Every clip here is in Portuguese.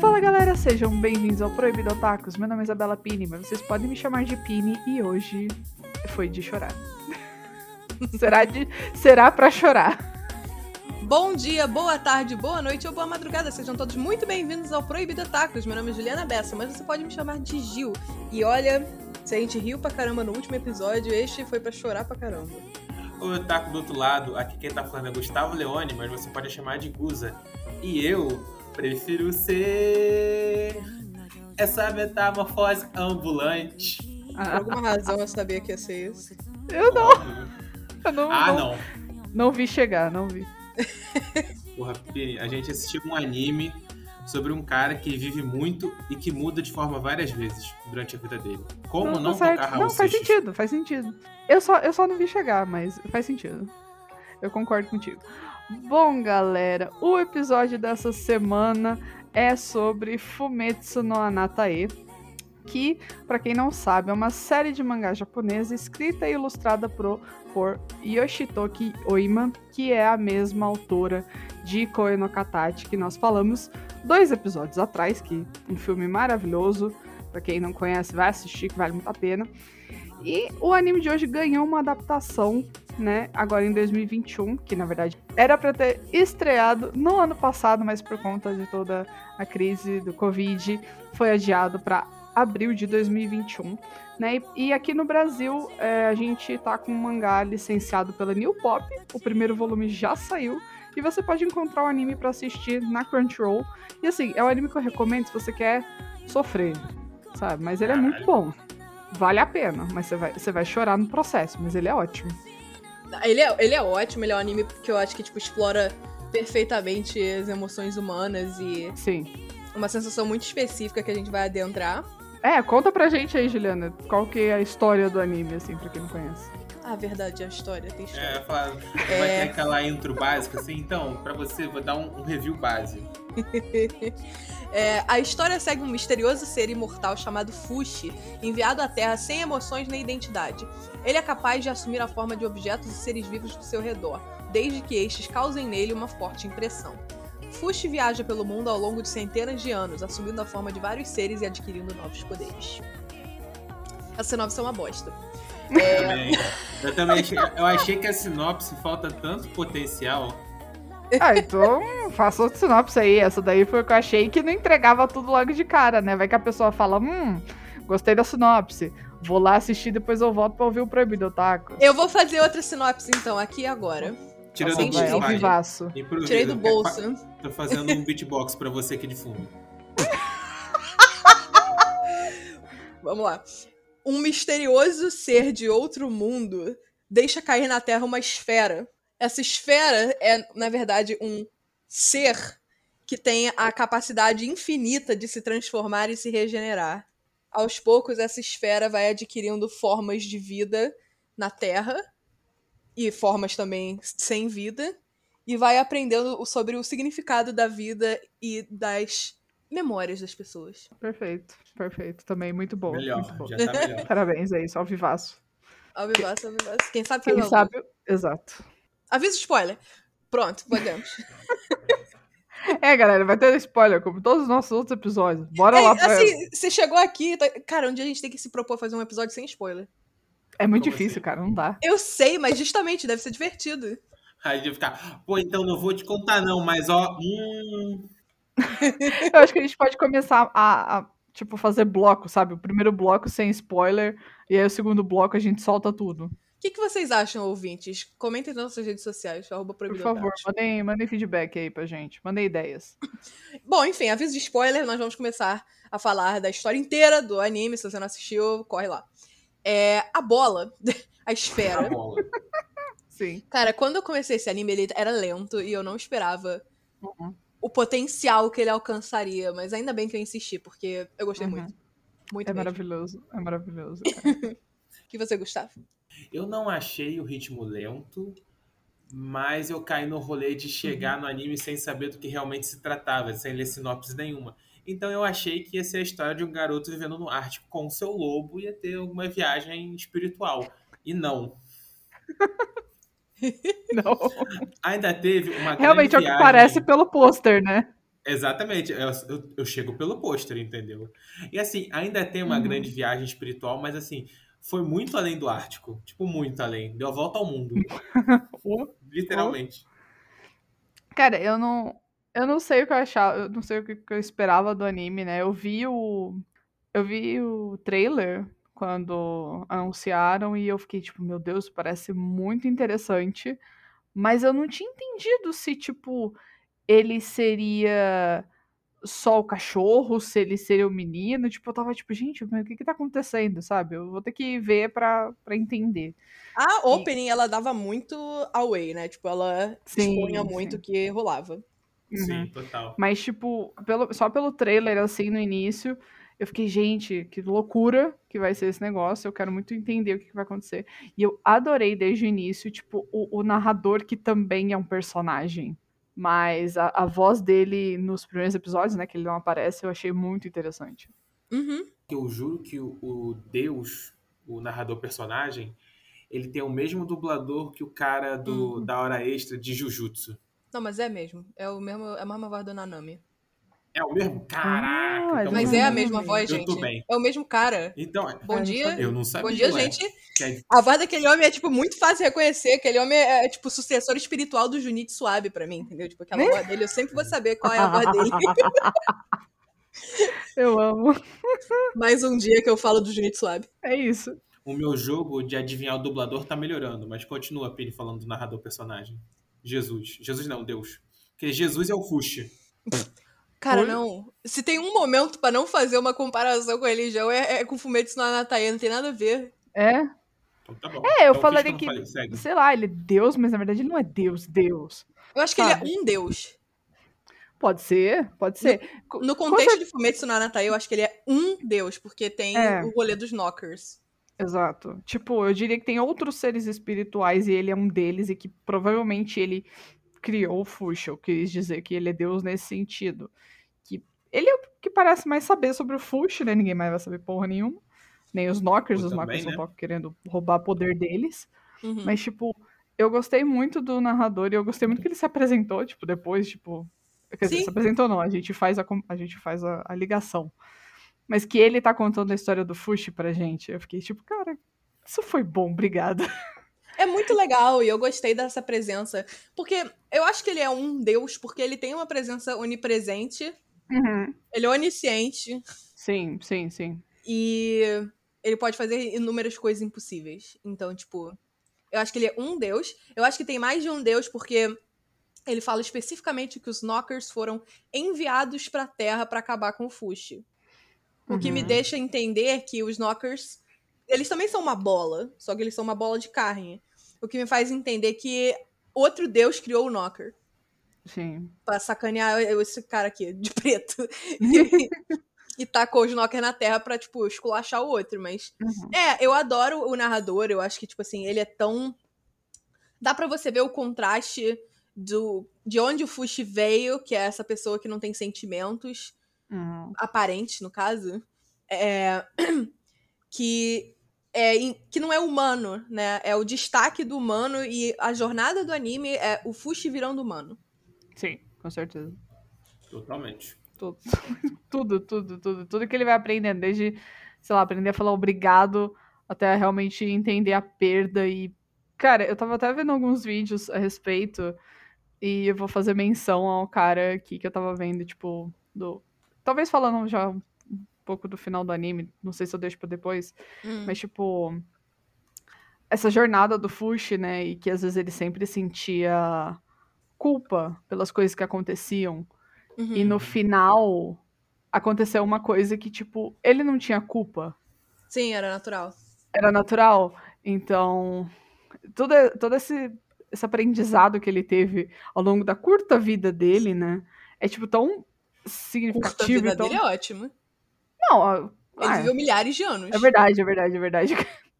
Fala galera, sejam bem-vindos ao Proibido Otakus. Meu nome é Isabela Pini, mas vocês podem me chamar de Pini e hoje foi de chorar. será de será para chorar. Bom dia, boa tarde, boa noite ou boa madrugada. Sejam todos muito bem-vindos ao Proibido Tacos. Meu nome é Juliana Bessa, mas você pode me chamar de Gil. E olha, se a gente riu pra caramba no último episódio, este foi pra chorar pra caramba. Oi, Taco do outro lado. Aqui quem tá falando é Gustavo Leone, mas você pode chamar de Guza. E eu prefiro ser essa metamorfose ambulante. Por alguma razão eu sabia que ia ser isso. Eu não, eu não, Ah, não, não. não vi chegar, não vi. Porra, Pini, a gente assistiu um anime sobre um cara que vive muito e que muda de forma várias vezes durante a vida dele. Como não, tá certo. tocar Raul Não, faz Seixas? sentido, faz sentido. Eu só, eu só não vi chegar, mas faz sentido. Eu concordo contigo. Bom, galera, o episódio dessa semana é sobre Fumetsu no Anatae, que, pra quem não sabe, é uma série de mangá japonesa escrita e ilustrada pro, por Yoshitoki Oima, que é a mesma autora de Koe no Katachi que nós falamos dois episódios atrás, que um filme maravilhoso, Pra quem não conhece, vai assistir, que vale muito a pena. E o anime de hoje ganhou uma adaptação, né, agora em 2021, que na verdade era pra ter estreado no ano passado, mas por conta de toda a crise do Covid, foi adiado pra abril de 2021, né? E, e aqui no Brasil, é, a gente tá com um mangá licenciado pela New Pop, o primeiro volume já saiu, e você pode encontrar o anime pra assistir na Crunchyroll. E assim, é um anime que eu recomendo se você quer sofrer, sabe? Mas ele é muito bom. Vale a pena, mas você vai, você vai chorar no processo, mas ele é ótimo. Ele é, ele é ótimo, ele é um anime que eu acho que tipo, explora perfeitamente as emoções humanas e Sim. uma sensação muito específica que a gente vai adentrar. É, conta pra gente aí, Juliana, qual que é a história do anime, assim, pra quem não conhece. Ah, verdade, a história tem história. É, fala, vai É. ter aquela intro básica, assim, então, pra você, vou dar um, um review básico. É, a história segue um misterioso ser imortal chamado Fushi, enviado à Terra sem emoções nem identidade. Ele é capaz de assumir a forma de objetos e seres vivos do seu redor, desde que estes causem nele uma forte impressão. Fushi viaja pelo mundo ao longo de centenas de anos, assumindo a forma de vários seres e adquirindo novos poderes. A sinopse é uma bosta. Também. Eu também achei, eu achei que a sinopse falta tanto potencial. Ah, então faça outra sinopse aí. Essa daí foi o que eu achei que não entregava tudo logo de cara, né? Vai que a pessoa fala, hum, gostei da sinopse. Vou lá assistir, depois eu volto pra ouvir o Proibido Otaku. Eu vou fazer outra sinopse então, aqui e agora. Tira Tá do vai, vivaço. Improvisa. Tirei do É, bolso. Tô fazendo um beatbox pra você aqui de fundo. Vamos lá. Um misterioso ser de outro mundo deixa cair na Terra uma esfera. Essa esfera é, na verdade, um ser que tem a capacidade infinita de se transformar e se regenerar. Aos poucos, essa esfera vai adquirindo formas de vida na Terra e formas também sem vida e vai aprendendo sobre o significado da vida e das memórias das pessoas. Perfeito, perfeito. Também muito bom. melhor, muito bom. já tá melhor. Parabéns, é isso, ao vivaço. Alvivaço, alvivaço. Quem sabe faz Quem ao sabe, exato. Aviso spoiler. Pronto, podemos. É, galera, vai ter spoiler, como todos os nossos outros episódios. Bora lá É, pra... assim, você chegou aqui. tá- Cara, um dia a gente tem que se propor a fazer um episódio sem spoiler. É muito Como difícil, assim? cara, não dá. Eu sei, mas justamente deve ser divertido. Aí ia ficar, pô, então não vou te contar não, mas ó, hum, Eu acho que a gente pode começar a, a, tipo, fazer bloco, sabe? O primeiro bloco sem spoiler, e aí o segundo bloco a gente solta tudo. O que, que vocês acham, ouvintes? Comentem nas nossas redes sociais, arroba Por favor, mandem, mandem feedback aí pra gente. Mandem ideias. Bom, enfim, aviso de spoiler, nós vamos começar a falar da história inteira do anime. Se você não assistiu, corre lá. É, a bola, a a esfera. bola. Sim. Cara, quando eu comecei esse anime, ele era lento e eu não esperava Uhum. o potencial que ele alcançaria. Mas ainda bem que eu insisti, porque eu gostei Uhum. muito. Muito É mesmo. maravilhoso. É maravilhoso. cara. E você, Gustavo? Eu não achei o ritmo lento, mas eu caí no rolê de chegar no anime sem saber do que realmente se tratava, sem ler sinopse nenhuma. Então eu achei que ia ser a história de um garoto vivendo no Ártico com o seu lobo e ia ter alguma viagem espiritual. E não. Não. Ainda teve uma Realmente é o que viagem- parece pelo pôster, né? Exatamente, eu, eu- eu chego pelo pôster, entendeu? E assim, ainda tem uma Uhum. grande viagem espiritual, mas assim, foi muito além do Ártico. Tipo, muito além. Deu a volta ao mundo. O- Literalmente. Cara, eu não. Eu não sei o que eu achava. Eu não sei o que eu esperava do anime, né? Eu vi o. Eu vi o trailer quando anunciaram e eu fiquei tipo, meu Deus, parece muito interessante. Mas eu não tinha entendido se, tipo, ele seria só o cachorro, se ele seria o menino. Tipo, eu tava tipo, gente, o que que tá acontecendo, sabe? Eu vou ter que ver pra, pra entender. A opening, ela dava muito away, né? Tipo, ela Sim, expunha muito o que rolava. Sim, total. Mas, tipo, pelo- só pelo trailer, assim, no início, eu fiquei, gente, que loucura que vai ser esse negócio. Eu quero muito entender o que, que vai acontecer. E eu adorei desde o início, tipo, o, o narrador que também é um personagem. Mas a, a voz dele nos primeiros episódios, né, que ele não aparece, eu achei muito interessante. Uhum. Eu juro que o, o Deus, o narrador personagem, ele tem o mesmo dublador que o cara do, Uhum. da hora extra de Jujutsu. Não, mas é mesmo. É, o mesmo, é a mesma voz do Nanami. É o mesmo? Caraca! Ah, então Mas é a mesma voz, Eu gente. tô bem. É o mesmo cara. Então, Bom eu dia. eu não sabia. Bom dia, ué. gente. É- A voz daquele homem é, tipo, muito fácil de reconhecer. Aquele homem é, é, tipo, sucessor espiritual do Junito Suave pra mim, entendeu? Tipo, aquela voz dele, eu sempre vou saber qual é a voz dele. Eu amo. Mais um dia que eu falo do Junito Suave. É isso. O meu jogo de adivinhar o dublador tá melhorando, mas continua, Pini, falando do narrador personagem. Jesus. Jesus não, Deus. Porque Jesus é o Fushi. Cara, Oi? não. Se tem um momento pra não fazer uma comparação com a religião, é, é com Fumetsu no Anatae, não tem nada a ver. É, Então tá bom. É, eu Então, falaria que- falei, sei lá, ele é Deus, mas na verdade ele não é Deus, Deus. Eu acho que Sabe? ele é um deus. Pode ser, pode ser. No com contexto de Fumetsu no Anatae, eu acho que ele é um deus, porque tem É. o rolê dos knockers. Exato. Tipo, eu diria que tem outros seres espirituais e ele é um deles e que provavelmente ele criou o Fuxa. Eu quis dizer que ele é Deus nesse sentido. Que ele é o que parece mais saber sobre o Fuxa, né? Ninguém mais vai saber porra nenhuma. Nem os Knockers, Eu os também, Knockers né? estão querendo roubar poder deles. Uhum. Mas, tipo, eu gostei muito do narrador e eu gostei muito que ele se apresentou, tipo, depois, tipo. Quer dizer, Sim. se apresentou não, a gente faz a, a, gente faz a, a ligação. Mas que ele tá contando a história do Fushi pra gente. Eu fiquei tipo, cara, isso foi bom, obrigada. É muito legal e eu gostei dessa presença. Porque eu acho que ele é um deus, porque ele tem uma presença onipresente, ele é onisciente Sim, sim, sim. e ele pode fazer inúmeras coisas impossíveis. Então, tipo, eu acho que ele é um deus. Eu acho que tem mais de um deus porque ele fala especificamente que os Knockers foram enviados pra Terra pra acabar com o Fushi. O que me Uhum. deixa entender que os Knockers, eles também são uma bola, só que eles são uma bola de carne. O que me faz entender que outro deus criou o Knocker. Sim. Pra sacanear esse cara aqui, de preto. e tacou os Knocker na Terra pra, tipo, esculachar o outro. Mas, Uhum. é, eu adoro o narrador. Eu acho que, tipo assim, ele é tão... Dá pra você ver o contraste do, de onde o Fushi veio, que é essa pessoa que não tem sentimentos, Uhum. aparente, no caso, é, que, é, que não é humano, né? É o destaque do humano e a jornada do anime é o Fushi virando humano. Sim, com certeza. Totalmente. Tudo, tudo, tudo, tudo. Tudo que ele vai aprendendo, desde, sei lá, aprender a falar obrigado até realmente entender a perda e. Cara, eu tava até vendo alguns vídeos a respeito e eu vou fazer menção ao cara aqui que eu tava vendo, tipo, do. Talvez falando já um pouco do final do anime, não sei se eu deixo pra depois, Hum. mas tipo. Essa jornada do Fushi, né? E que às vezes ele sempre sentia culpa pelas coisas que aconteciam. Uhum. E no final aconteceu uma coisa que, tipo, ele não tinha culpa. Sim, era natural. Era natural. Então, todo, todo esse, esse aprendizado que ele teve ao longo da curta vida dele, né? É, tipo, tão Curta a significativo. vida Então... dele é ótimo. Não, Ele ah, viveu milhares de anos. é verdade, é verdade, é verdade.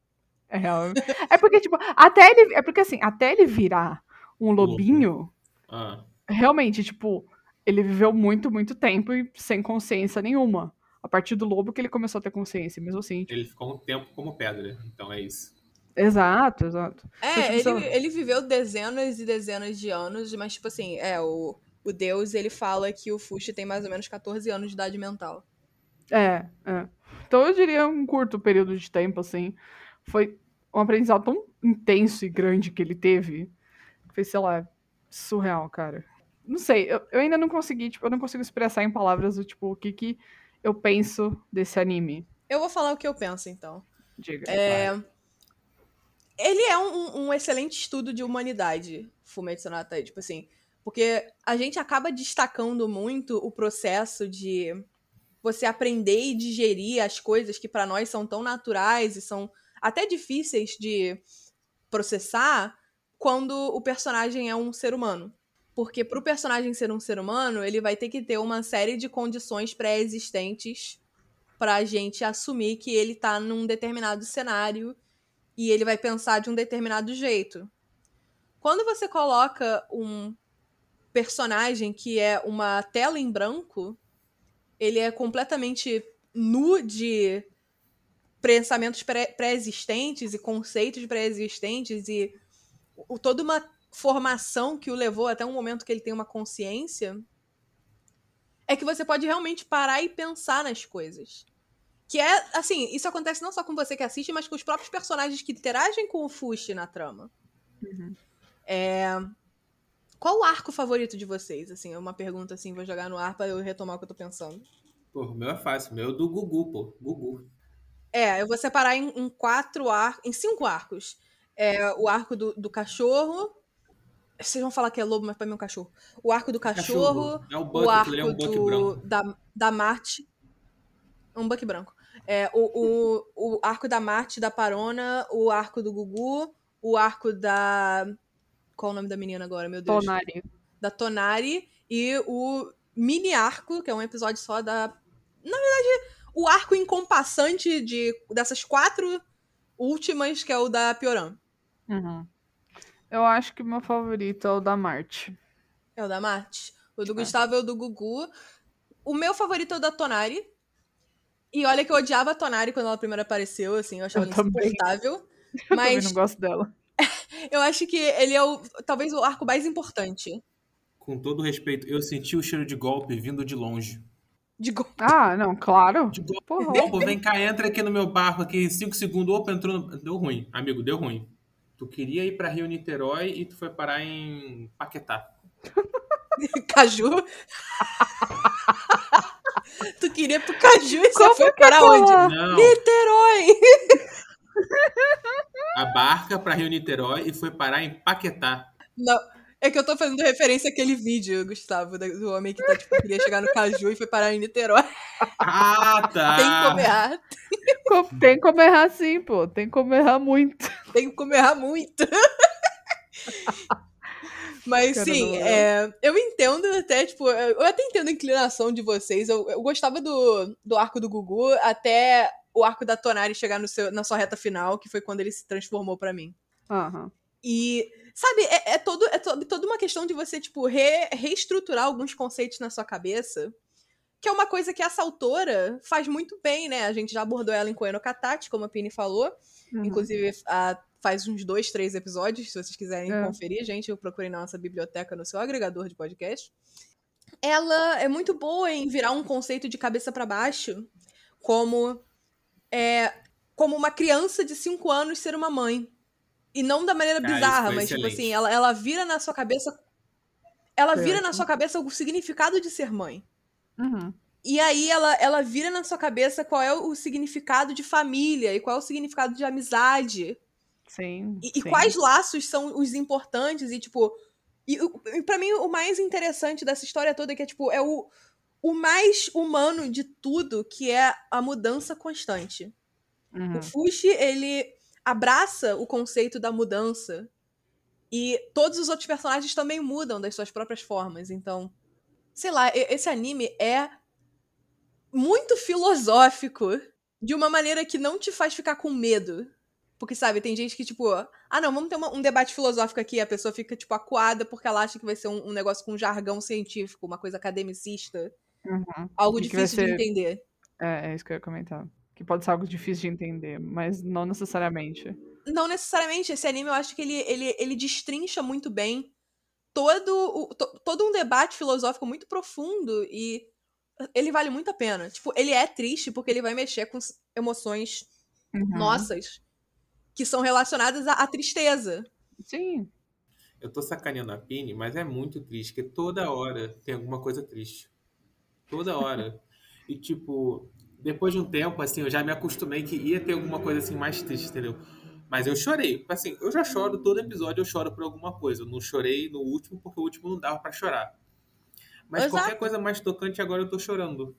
É real. É porque, tipo, até ele. É porque assim, até ele virar um lobinho, Ah, realmente, tipo, ele viveu muito, muito tempo e sem consciência nenhuma. A partir do lobo que ele começou a ter consciência, mesmo assim. Tipo, ele ficou um tempo como pedra, então é isso. Exato, exato. É, tipo, ele, ele viveu dezenas e dezenas de anos, mas, tipo assim, é, o, o Deus, ele fala que o Fushi tem mais ou menos 14 anos de idade mental. É, é. Então eu diria um curto período de tempo, assim. Foi um aprendizado tão intenso e grande que ele teve. Foi, sei lá, surreal, cara. Não sei, eu, eu ainda não consegui, tipo, eu não consigo expressar em palavras o tipo, o que que eu penso desse anime. Eu vou falar o que eu penso, então. Diga. É, ele é um, um excelente estudo de humanidade, Fumetsu no tipo assim, porque a gente acaba destacando muito o processo de você aprender e digerir as coisas que pra nós são tão naturais e são até difíceis de processar quando o personagem é um ser humano. Porque pro personagem ser um ser humano, ele vai ter que ter uma série de condições pré-existentes pra gente assumir que ele tá num determinado cenário e ele vai pensar de um determinado jeito. Quando você coloca um personagem que é uma tela em branco, ele é completamente nu de pensamentos pré- pré-existentes e conceitos pré-existentes e o- toda uma formação que o levou até um momento que ele tem uma consciência, é que você pode realmente parar e pensar nas coisas. Que é, assim, isso acontece não só com você que assiste, mas com os próprios personagens que interagem com o Fushi na trama. Uhum. É... Qual o arco favorito de vocês? Assim, é uma pergunta assim, vou jogar no ar pra eu retomar o que eu tô pensando. Pô, o meu é fácil. O meu é do Gugu, pô. Gugu. É, eu vou separar em, em quatro arcos, em cinco arcos. É, o arco do, do cachorro. Vocês vão falar que é lobo, mas pra mim é um cachorro. O arco do cachorro, É o o Buck, arco é um do, branco. da, da Marte. Um buck branco. É, o, o, o arco da Marte, da Parona, o arco do Gugu, o arco da. Qual o nome da menina agora, meu Deus? Tonari. Da Tonari e o mini arco, que é um episódio só da. Na verdade, o arco encompassante de, dessas quatro últimas, que é o da Pioran. Uhum. Eu acho que o meu favorito é o da Marte. É o da Marte. O do É. Gustavo é o do Gugu. O meu favorito é o da Tonari. E olha que eu odiava a Tonari quando ela primeiro apareceu, assim, eu achava Eu ela também. insuportável. Eu também Mas não gosto dela. eu acho que ele é o, talvez o arco mais importante. Com todo respeito, eu senti o cheiro de golpe vindo de longe. De go- Ah, não, claro. De golpe. Porra. Opa, vem cá, entra aqui no meu barco aqui em 5 segundos. Opa, entrou no... Deu ruim, amigo, deu ruim. Tu queria ir pra Rio Niterói e tu foi parar em Paquetá. Caju. tu queria ir pro Caju e você Como foi que para onde? Não, Niterói! A barca pra Rio Niterói e foi parar em Paquetá. Não, é que eu tô fazendo referência àquele vídeo, Gustavo, do homem que tá, tipo, queria chegar no Caju e foi parar em Niterói. Ah, tá. Tem que comer errar, Tem como errar sim, pô. Tem como errar muito. tem que comer errar muito. Mas Cara, sim, não- é, eu entendo até, tipo, eu até entendo a inclinação de vocês. Eu, eu gostava do, do arco do Gugu até o arco da Tonari chegar no seu, na sua reta final, que foi quando ele se transformou pra mim. Aham. E, sabe, é, é, todo, é to- toda uma questão de você, tipo, re- reestruturar alguns conceitos na sua cabeça. Que é uma coisa que essa autora faz muito bem, né? A gente já abordou ela em Koeno Katachi, como a Pini falou. Uhum. Inclusive, a- faz uns dois, três episódios, se vocês quiserem É. conferir, gente. Eu procurei na nossa biblioteca no seu agregador de podcast. Ela é muito boa em virar um conceito de cabeça pra baixo, como é, como uma criança de 5 anos ser uma mãe. E não da maneira Ah, bizarra, mas tipo excelente. assim, ela, ela vira na sua cabeça. Ela vira na sua cabeça o significado de ser mãe. Uhum. E aí ela, ela vira na sua cabeça qual é o significado de família e qual é o significado de amizade. Sim. E, e sim. quais laços são os importantes e, tipo... E, e para mim, o mais interessante dessa história toda é que é, tipo, é o, o mais humano de tudo, que é a mudança constante. Uhum. O Fushi, ele abraça o conceito da mudança. E todos os outros personagens também mudam das suas próprias formas. Então, sei lá, esse anime é muito filosófico de uma maneira que não te faz ficar com medo. Porque, sabe, tem gente que, tipo, ah, não, vamos ter uma- um debate filosófico aqui. A pessoa fica, tipo, acuada porque ela acha que vai ser um, um negócio com jargão científico, uma coisa academicista. Uhum. Algo E difícil de ser- entender. É, é isso que eu ia comentar. Que pode ser algo difícil de entender, mas não necessariamente. Não necessariamente, esse anime eu acho que ele, ele, ele destrincha muito bem todo, o, to- todo um debate filosófico muito profundo e ele vale muito a pena. Tipo, ele é triste porque ele vai mexer com emoções Uhum. nossas que são relacionadas à, à tristeza. Sim. Eu tô sacaneando a Pini, mas é muito triste, porque toda hora tem alguma coisa triste. Toda hora. e, tipo, depois de um tempo, assim, eu já me acostumei que ia ter alguma coisa, assim, mais triste, entendeu? Mas eu chorei. Assim, eu já choro, todo episódio eu choro por alguma coisa. Eu não chorei no último, porque o último não dava pra chorar. Mas Exato. qualquer coisa mais tocante, agora eu tô chorando.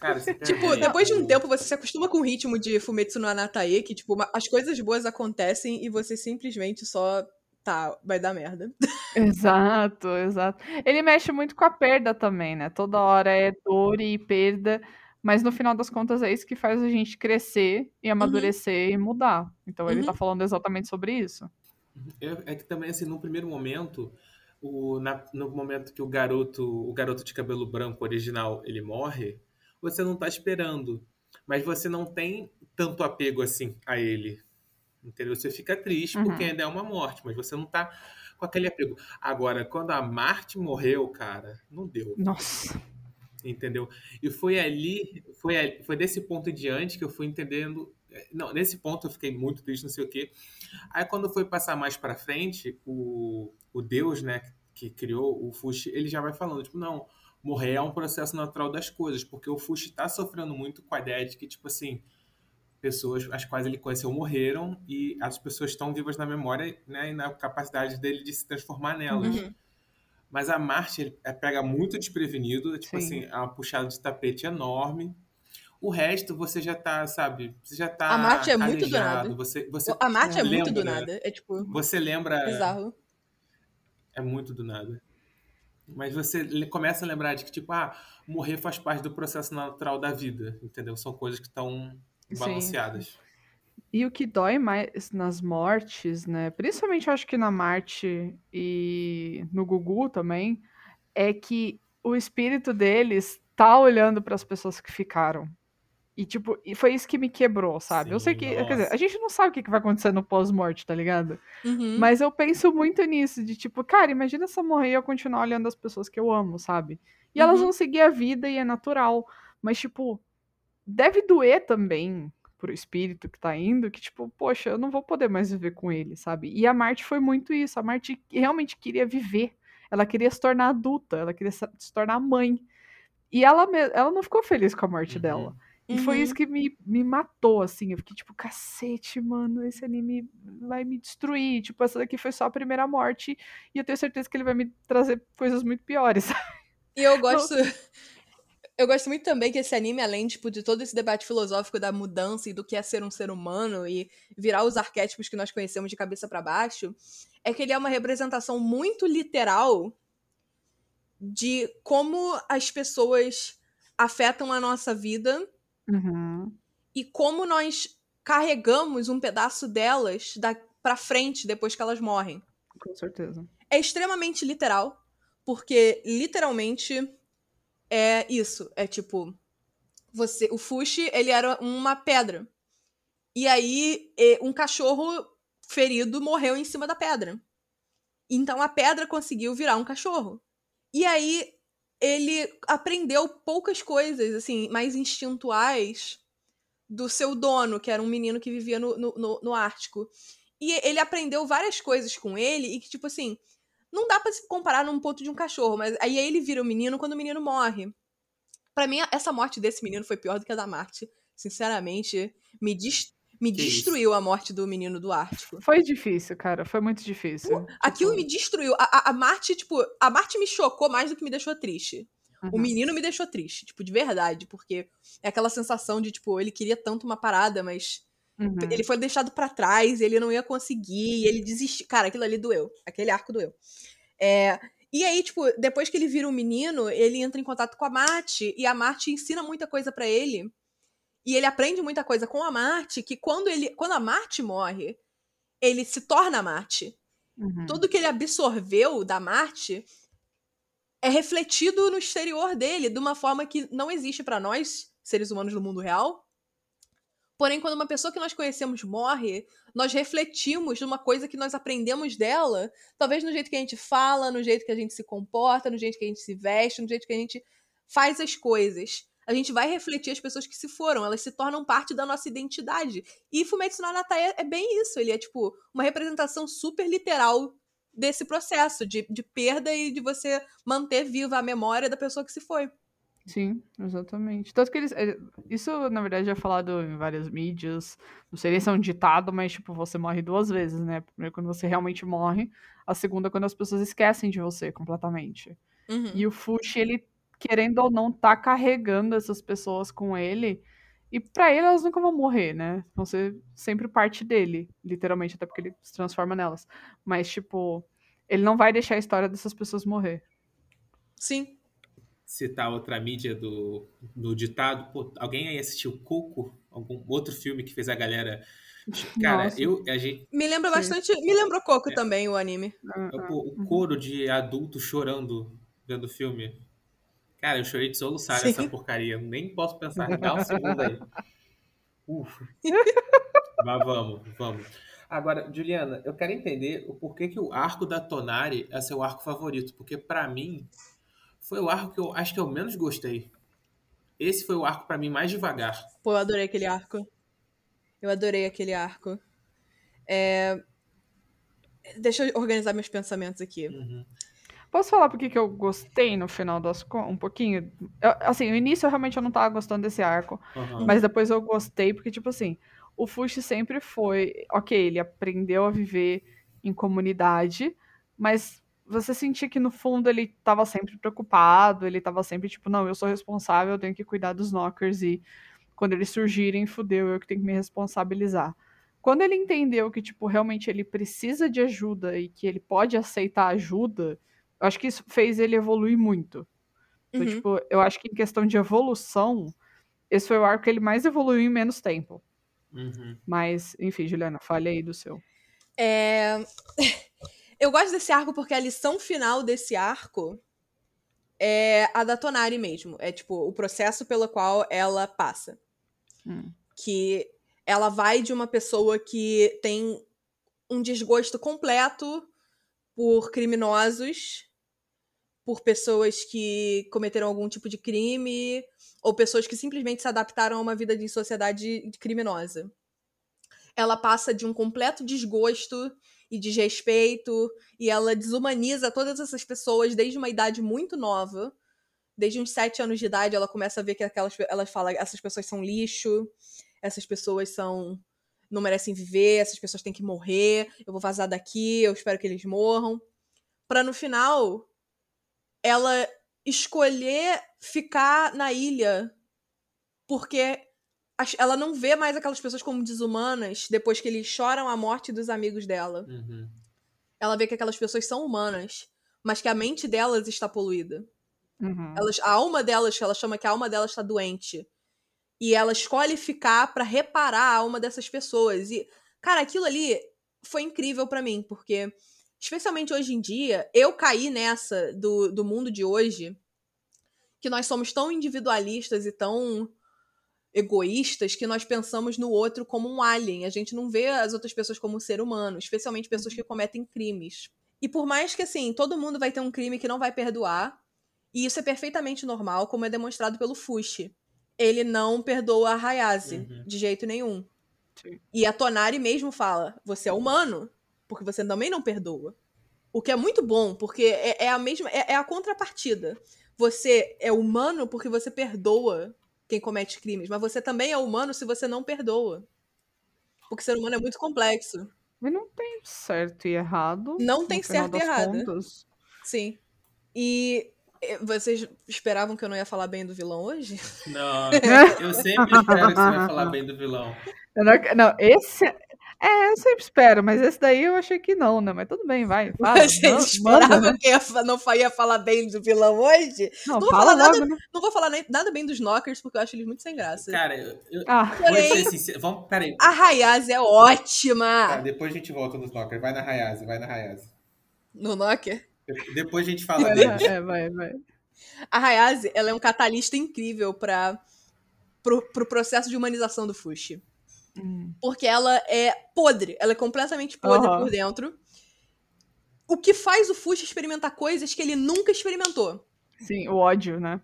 Cara, Tipo, depois de um tempo você se acostuma com o ritmo de Fumetsu no Anatae, que, tipo, as coisas boas acontecem e você simplesmente só. Tá, vai dar merda. Exato, exato. Ele mexe muito com a perda também, né? Toda hora é dor e perda, mas no final das contas é isso que faz a gente crescer e amadurecer e mudar. Então ele Uhum. tá falando exatamente sobre isso. É, é que também, assim, num primeiro momento, o, na- no momento que o garoto, o garoto de cabelo branco original, ele morre, você não tá esperando. Mas você não tem tanto apego assim a ele. Entendeu? Você fica triste Uhum. porque ainda é uma morte, mas você não tá com aquele apego. Agora, quando a Marte morreu, cara, não deu. Nossa. Entendeu? E foi ali, foi, ali- foi desse ponto em diante que eu fui entendendo. Não, nesse ponto eu fiquei muito triste, não sei o quê. Aí quando foi passar mais pra frente, o, o Deus, né, que criou o Fushi, ele já vai falando, tipo, não, morrer é um processo natural das coisas, porque o Fushi tá sofrendo muito com a ideia de que, tipo assim, pessoas as quais ele conheceu morreram e as pessoas estão vivas na memória, né, e na capacidade dele de se transformar nelas. Uhum. Mas a Marte ele é, pega muito desprevenido, tipo Sim. assim, é uma puxada de tapete enorme. O resto você já tá, sabe, você já tá A Marte é muito do nada. Você, você, A Marte é lembra, muito do nada. É tipo, Você lembra, bizarro. é muito do nada. Mas você começa a lembrar de que, tipo, ah, morrer faz parte do processo natural da vida, entendeu? São coisas que estão Sim. balanceadas. E o que dói mais nas mortes, né? Principalmente eu acho que na Marte e no Gugu também, é que o espírito deles tá olhando para as pessoas que ficaram. E tipo, e foi isso que me quebrou, sabe? eu sei Sim, que, quer dizer, nossa. a gente não sabe o que vai acontecer no pós-morte, tá ligado? Uhum. Mas eu penso muito nisso, de tipo, cara, imagina se eu morrer e eu continuar olhando as pessoas que eu amo, sabe? E elas Uhum. vão seguir a vida e é natural. Mas, tipo, deve doer também pro espírito que tá indo, que, tipo, poxa, eu não vou poder mais viver com ele, sabe? E a Marte foi muito isso. A Marte realmente queria viver. Ela queria se tornar adulta, ela queria se tornar mãe. E ela, ela não ficou feliz com a morte Uhum. dela. E foi Uhum. isso que me, me matou, assim. Eu fiquei tipo, cacete, mano, esse anime vai me destruir. Tipo, essa daqui foi só a primeira morte. E eu tenho certeza que ele vai me trazer coisas muito piores. E eu gosto. Eu gosto muito também que esse anime, além tipo, de todo esse debate filosófico da mudança e do que é ser um ser humano e virar os arquétipos que nós conhecemos de cabeça pra baixo, é que ele é uma representação muito literal de como as pessoas afetam a nossa vida Uhum. e como nós carregamos um pedaço delas da pra frente depois que elas morrem. Com certeza. é extremamente literal, porque literalmente é isso, é tipo você, o Fushi, ele era uma pedra. E aí um cachorro ferido morreu em cima da pedra. Então a pedra conseguiu virar um cachorro. E aí ele aprendeu poucas coisas assim, mais instintuais do seu dono, que era um menino que vivia no, no, no, no Ártico. E ele aprendeu várias coisas com ele e que, tipo assim, não dá pra se comparar num ponto de um cachorro, mas aí ele vira o menino quando o menino morre. Pra mim, essa morte desse menino foi pior do que a da Marte. Sinceramente, me, me Que isso? destruiu a morte do menino do Ártico. Foi difícil, cara. Foi muito difícil. Aquilo Tipo, me destruiu. A, a, a Marte, tipo, a Marte me chocou mais do que me deixou triste. O uhum. menino me deixou triste, tipo, de verdade, porque é aquela sensação de, tipo, ele queria tanto uma parada, mas Uhum. ele foi deixado pra trás, ele não ia conseguir, ele desistiu. Cara, aquilo ali doeu. Aquele arco doeu. É, e aí, tipo, depois que ele vira um menino, ele entra em contato com a Marte, e a Marte ensina muita coisa pra ele. E ele aprende muita coisa com a Marte, que quando ele, quando a Marte morre, ele se torna a Marte. Uhum. Tudo que ele absorveu da Marte é refletido no exterior dele de uma forma que não existe pra nós, seres humanos do mundo real, Porém, quando uma pessoa que nós conhecemos morre, nós refletimos numa coisa que nós aprendemos dela, talvez no jeito que a gente fala, no jeito que a gente se comporta, no jeito que a gente se veste, no jeito que a gente faz as coisas. A gente vai refletir as pessoas que se foram, elas se tornam parte da nossa identidade. E Fumetsu no Anatae é bem isso, ele é tipo uma representação super literal desse processo de, de perda e de você manter viva a memória da pessoa que se foi. Sim, exatamente. Tanto que eles. é, Isso, na verdade, é falado em várias mídias. Não sei se é um ditado, mas, tipo, você morre duas vezes, né? Primeiro quando você realmente morre, a segunda quando as pessoas esquecem de você completamente. Uhum. E o Fushi, ele, querendo ou não, tá carregando essas pessoas com ele. E pra ele, elas nunca vão morrer, né? Vão ser sempre parte dele, literalmente, até porque ele se transforma nelas. Mas, tipo, ele não vai deixar a história dessas pessoas morrer. Sim. Citar outra mídia do, do ditado. Pô, alguém aí assistiu Coco? Algum outro filme que fez a galera. Cara, Nossa. eu, a gente, Me lembra Sim. bastante. Me lembrou Coco É. também, o anime. pô, o coro de adulto chorando vendo o filme. Cara, eu chorei de soluçar Sim. nessa porcaria. Nem posso pensar. Dá um segundo aí. Ufa. Mas vamos, vamos. Agora, Juliana, eu quero entender o porquê que o arco da Tonari é seu arco favorito. Porque pra mim, foi o arco que eu acho que eu menos gostei. Esse foi o arco pra mim mais devagar. Pô, eu adorei aquele arco. Eu adorei aquele arco. É, Deixa eu organizar meus pensamentos aqui. Uhum. Posso falar porque que eu gostei no final das contas? Um pouquinho? Eu- assim, no início eu realmente eu não tava gostando desse arco. Aham. Mas depois eu gostei, porque, tipo assim, o Fushi sempre foi. Ok, ele aprendeu a viver em comunidade, mas você sentia que no fundo ele tava sempre preocupado, ele tava sempre tipo, não, eu sou responsável, eu tenho que cuidar dos knockers e quando eles surgirem, fudeu, eu que tenho que me responsabilizar. Quando ele entendeu que, tipo, realmente ele precisa de ajuda e que ele pode aceitar ajuda, eu acho que isso fez ele evoluir muito. Então, Uhum. tipo, eu acho que em questão de evolução, esse foi o arco que ele mais evoluiu em menos tempo. Uhum. Mas, enfim, Juliana, fale aí do seu. É, Eu gosto desse arco porque a lição final desse arco é a da Tonari mesmo. É tipo o processo pelo qual ela passa. Hum. Que ela vai de uma pessoa que tem um desgosto completo por criminosos, por pessoas que cometeram algum tipo de crime, ou pessoas que simplesmente se adaptaram a uma vida de sociedade criminosa. Ela passa de um completo desgosto e desrespeito, e ela desumaniza todas essas pessoas desde uma idade muito nova. Desde uns sete anos de idade, ela começa a ver que aquelas, ela fala, essas pessoas são lixo, essas pessoas são não merecem viver, essas pessoas têm que morrer, eu vou vazar daqui, eu espero que eles morram. Pra no final ela escolher ficar na ilha porque ela não vê mais aquelas pessoas como desumanas depois que eles choram a morte dos amigos dela. Uhum. Ela vê que aquelas pessoas são humanas, mas que a mente delas está poluída. Uhum. Elas, a alma delas, que ela chama que a alma delas está doente. E ela escolhe ficar pra reparar a alma dessas pessoas. E, cara, aquilo ali foi incrível pra mim, porque, especialmente hoje em dia, eu caí nessa do, do mundo de hoje, que nós somos tão individualistas e tão egoístas que nós pensamos no outro como um alien. A gente não vê as outras pessoas como um ser humano, especialmente pessoas que cometem crimes. E por mais que, assim, todo mundo vai ter um crime que não vai perdoar, e isso é perfeitamente normal, como é demonstrado pelo Fushi. Ele não perdoa a Hayase, Uhum. de jeito nenhum. Sim. E a Tonari mesmo fala: você é humano, porque você também não perdoa. O que é muito bom, porque é, é a mesma. É, é a contrapartida. Você é humano porque você perdoa quem comete crimes, mas você também é humano se você não perdoa. Porque ser humano é muito complexo. E não tem certo e errado. Não tem certo e errado. contas. Sim. E eh, vocês esperavam que eu não ia falar bem do vilão hoje? Não, eu sempre espero que você vai falar bem do vilão. Não, não, esse. É, eu sempre espero, mas esse daí eu achei que não, né? Mas tudo bem, vai. Fala, Vocês não, esperavam manda. que ia não ia falar bem do vilão hoje? Não, Não vou fala falar nada- né? Não vou falar nem- nada bem dos Knockers, porque eu acho eles muito sem graça. Cara, eu, eu Ah, vou Porém- ser sincero. Vamos, peraí. A Hayase é ótima Tá, depois a gente volta nos Knocker. Vai na Hayase, vai na Hayase. no Knocker. Depois a gente fala deles. é, vai, vai. A Hayase, ela é um catalista incrível para pro, pro processo de humanização do Fushi. Hum. Porque ela é podre. Ela é completamente podre Aham. por dentro. O que faz o Fuxi experimentar coisas que ele nunca experimentou. Sim, o ódio, né?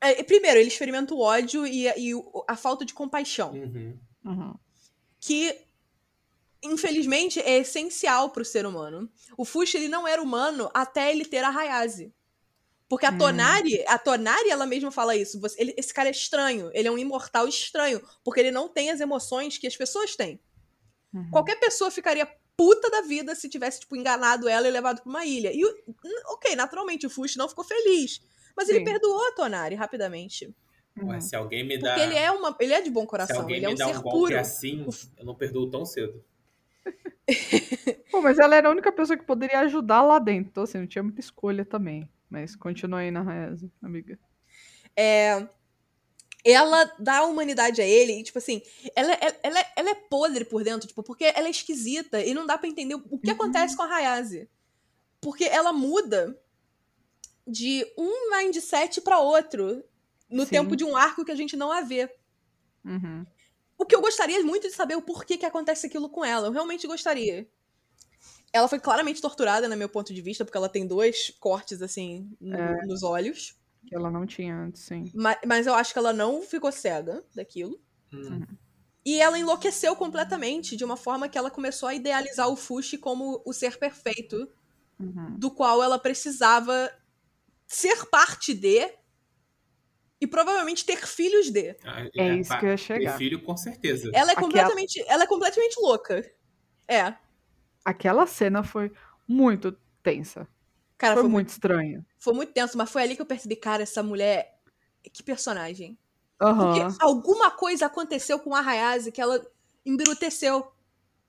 É, primeiro, ele experimenta o ódio e, e o- a falta de compaixão. Uhum. Uhum. que infelizmente é essencial pro ser humano. O Fushi ele não era humano até ele ter a Hayase. Porque a Hum. Tonari, a Tonari ela mesma fala isso, você- ele- esse cara é estranho, ele é um imortal estranho, porque ele não tem as emoções que as pessoas têm. Uhum. Qualquer pessoa ficaria puta da vida se tivesse tipo enganado ela e levado pra uma ilha. E OK, naturalmente o Fushi não ficou feliz, mas ele Sim. perdoou a Tonari rapidamente. Uhum. Ué, se alguém me dá. Porque ele é uma, ele é de bom se coração, alguém ele é me um dá ser um golpe puro. assim, eu não perdoo tão cedo. Pô, mas ela era a única pessoa que poderia ajudar lá dentro. Então, assim, não tinha muita escolha também. Mas continua aí na Reza, amiga. É, ela dá a humanidade a ele e, tipo assim, ela, ela, ela, é- ela é podre por dentro, tipo, porque ela é esquisita e não dá pra entender o que Uhum. acontece com a Hayase. Porque ela muda de um mindset pra outro no Sim. tempo de um arco que a gente não a vê. Uhum. O que eu gostaria muito de saber é o porquê que acontece aquilo com ela. Eu realmente gostaria. Ela foi claramente torturada, no meu ponto de vista, porque ela tem dois cortes, assim, no- É. nos olhos. Que ela não tinha antes, sim. Ma- Mas, eu acho que ela não ficou cega daquilo. Hum. E ela enlouqueceu completamente, de uma forma que ela começou a idealizar o Fushi como o ser perfeito, Uhum. do qual ela precisava ser parte de e provavelmente ter filhos de. Ah, É isso pá, que eu ia ter chegar. filho, com certeza. Ela é Aquela- completamente, ela é completamente louca. É. Aquela cena foi muito tensa. Cara, foi, foi, muito estranha. foi muito tenso, mas foi ali que eu percebi, cara, essa mulher. Que personagem. Aham, Porque alguma coisa aconteceu com a Hayase que ela embruteceu.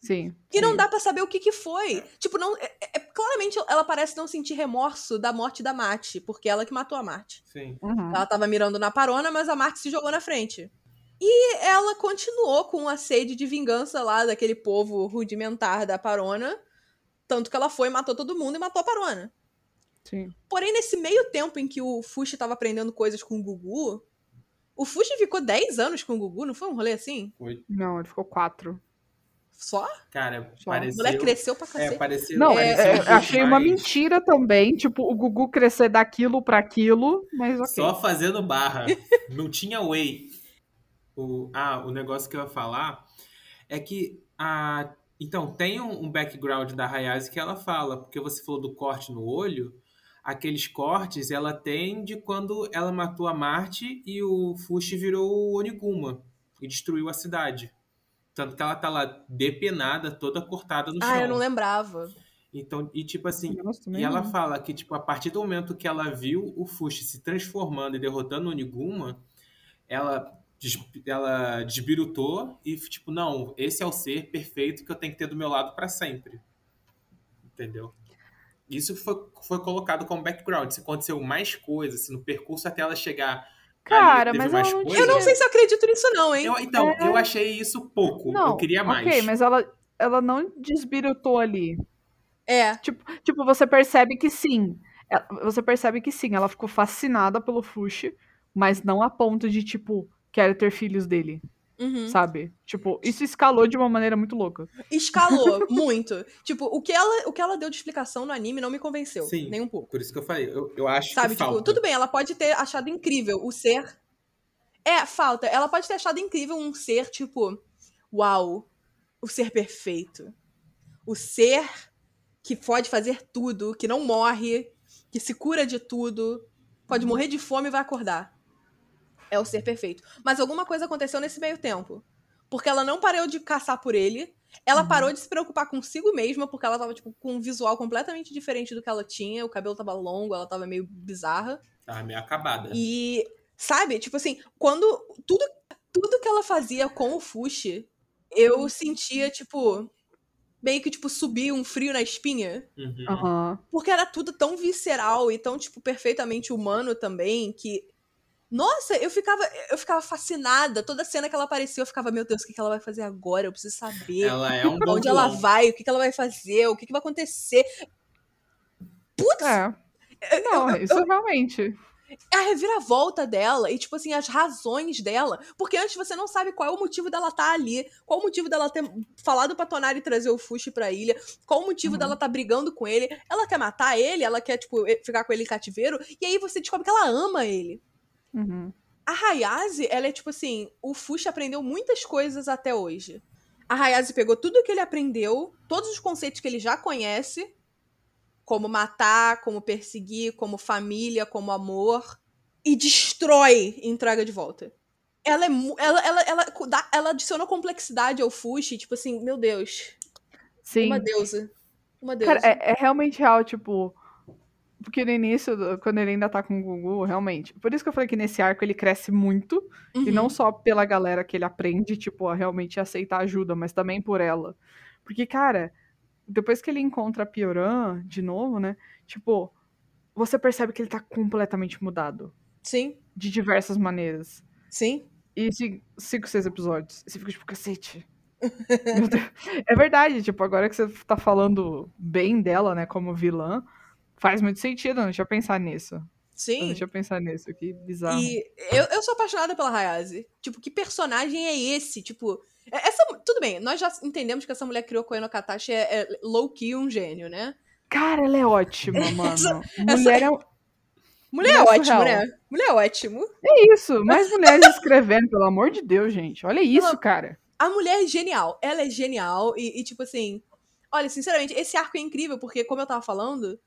sim. E não sim. dá pra saber o que que foi. Tipo, não. é- é- claramente ela parece não sentir remorso da morte da Mate, porque ela que matou a Mate. Sim. Uhum. Ela tava mirando na Parona, mas a Marte se jogou na frente. E ela continuou com a sede de vingança lá daquele povo rudimentar da Parona. Tanto que ela foi, matou todo mundo e matou a Parona. Sim. Porém, nesse meio tempo em que o Fushi tava aprendendo coisas com o Gugu, o Fushi ficou 10 anos com o Gugu, não foi um rolê assim? Foi. Não, ele ficou quatro. Só? Cara, Só. A pareceu. mulher cresceu pra É, cacete. pareceu. Não, É, é, um achei uma mentira também, tipo, o Gugu crescer daquilo pra aquilo, mas ok. Só fazendo barra. Não tinha way. O, ah, o negócio que eu ia falar é que a. Então, tem um, um background da Hayase que ela fala, porque você falou do corte no olho. Aqueles cortes ela tem de quando ela matou a Marte e o Fushi virou o Oniguma e destruiu a cidade. Tanto que ela tá lá depenada, toda cortada no chão. Ah, eu não lembrava. Então, e tipo assim, Nossa, e ela não. fala que, tipo, a partir do momento que ela viu o Fushi se transformando e derrotando o Oniguma, ela, ela desbirutou e, tipo, não, esse é o ser perfeito que eu tenho que ter do meu lado pra sempre. Entendeu? Isso foi, foi colocado como background. Se aconteceu mais coisas, se no percurso até ela chegar. Cara, ali, mas mais ela. Eu não sei se eu acredito nisso, não, hein? Eu- então, É. eu achei isso pouco. Não, eu queria mais. ok, mas ela, ela não desbirutou ali. É. Tipo, você percebe que sim. Ela- Você percebe que sim, ela ficou fascinada pelo Fushi, mas não a ponto de, tipo, quero ter filhos dele, Uhum. sabe? Tipo, isso escalou de uma maneira muito louca. Escalou muito. Tipo, o que, ela, o que ela deu de explicação no anime não me convenceu. Sim. Nem um pouco. Por isso que eu falei. Eu, eu acho Sabe, que tipo, falta. tudo bem, ela pode ter achado incrível o ser. É, falta. Ela pode ter achado incrível um ser, tipo, uau, o ser perfeito. O ser que pode fazer tudo, que não morre, que se cura de tudo, pode morrer de fome e vai acordar. É o ser perfeito. Mas alguma coisa aconteceu nesse meio tempo. Porque ela não parou de caçar por ele. Ela Uhum. parou de se preocupar consigo mesma, porque ela tava, tipo, com um visual completamente diferente do que ela tinha. O cabelo tava longo, ela tava meio bizarra. Tá meio acabada. E, sabe, tipo assim, quando. Tudo, tudo que ela fazia com o Fushi, eu sentia, tipo. Meio que, tipo, subir um frio na espinha. Uhum. Aham. Porque era tudo tão visceral e tão, tipo, perfeitamente humano também, que. Nossa, eu ficava, eu ficava fascinada. Toda cena que ela aparecia, eu ficava, meu Deus, o que, que ela vai fazer agora? Eu preciso saber. Ela é um bom Onde ela vai, o que, que ela vai fazer, o que, que vai acontecer. Putz! É. Não, isso realmente. a reviravolta dela e, tipo assim, as razões dela. Porque antes você não sabe qual é o motivo dela estar ali, qual o motivo dela ter falado pra Tonari trazer o Fushi pra ilha, qual o motivo Uhum. dela tá brigando com ele. Ela quer matar ele, ela quer, tipo, ficar com ele em cativeiro. E aí você descobre que ela ama ele. Uhum. A Hayase, ela é tipo assim, o Fushi aprendeu muitas coisas até hoje. A Hayase pegou tudo que ele aprendeu, todos os conceitos que ele já conhece, como matar, como perseguir, como família, como amor, e destrói e entrega de volta. Ela é ela, ela, ela, ela adicionou complexidade ao Fushi, tipo assim, meu Deus, Sim. uma deusa. Uma deusa. Cara, é, é realmente real, tipo. Porque no início, do- quando ele ainda tá com o Gugu, realmente. Por isso que eu falei que nesse arco ele cresce muito. E Uhum. não só pela galera que ele aprende, tipo, a realmente aceitar ajuda, mas também por ela. Porque, cara, depois que ele encontra a Pioran de novo, né? Tipo, você percebe que ele tá completamente mudado. Sim, De diversas maneiras. sim. E ci- cinco, seis episódios. E você fica tipo, cacete. É verdade, tipo, agora que você tá falando bem dela, né, como vilã, faz muito sentido, eu não tinha pensado nisso. Eu Sim. não tinha pensado nisso, que bizarro. E eu, eu sou apaixonada pela Hayase. Tipo, que personagem é esse? Tipo, é- essa. Tudo bem, nós já entendemos que essa mulher criou Koe no Katashi é, é low-key um gênio, né? Cara, ela é ótima, mano. essa- Mulher é, um- Mulher é Mulher ótimo, surreal. né? Mulher é ótimo. é isso, mais mulheres escrevendo, pelo amor de Deus, gente. Olha isso, Ela- cara. A mulher é genial. Ela é genial. E, e, tipo assim. Olha, sinceramente, esse arco é incrível, porque, como eu tava falando,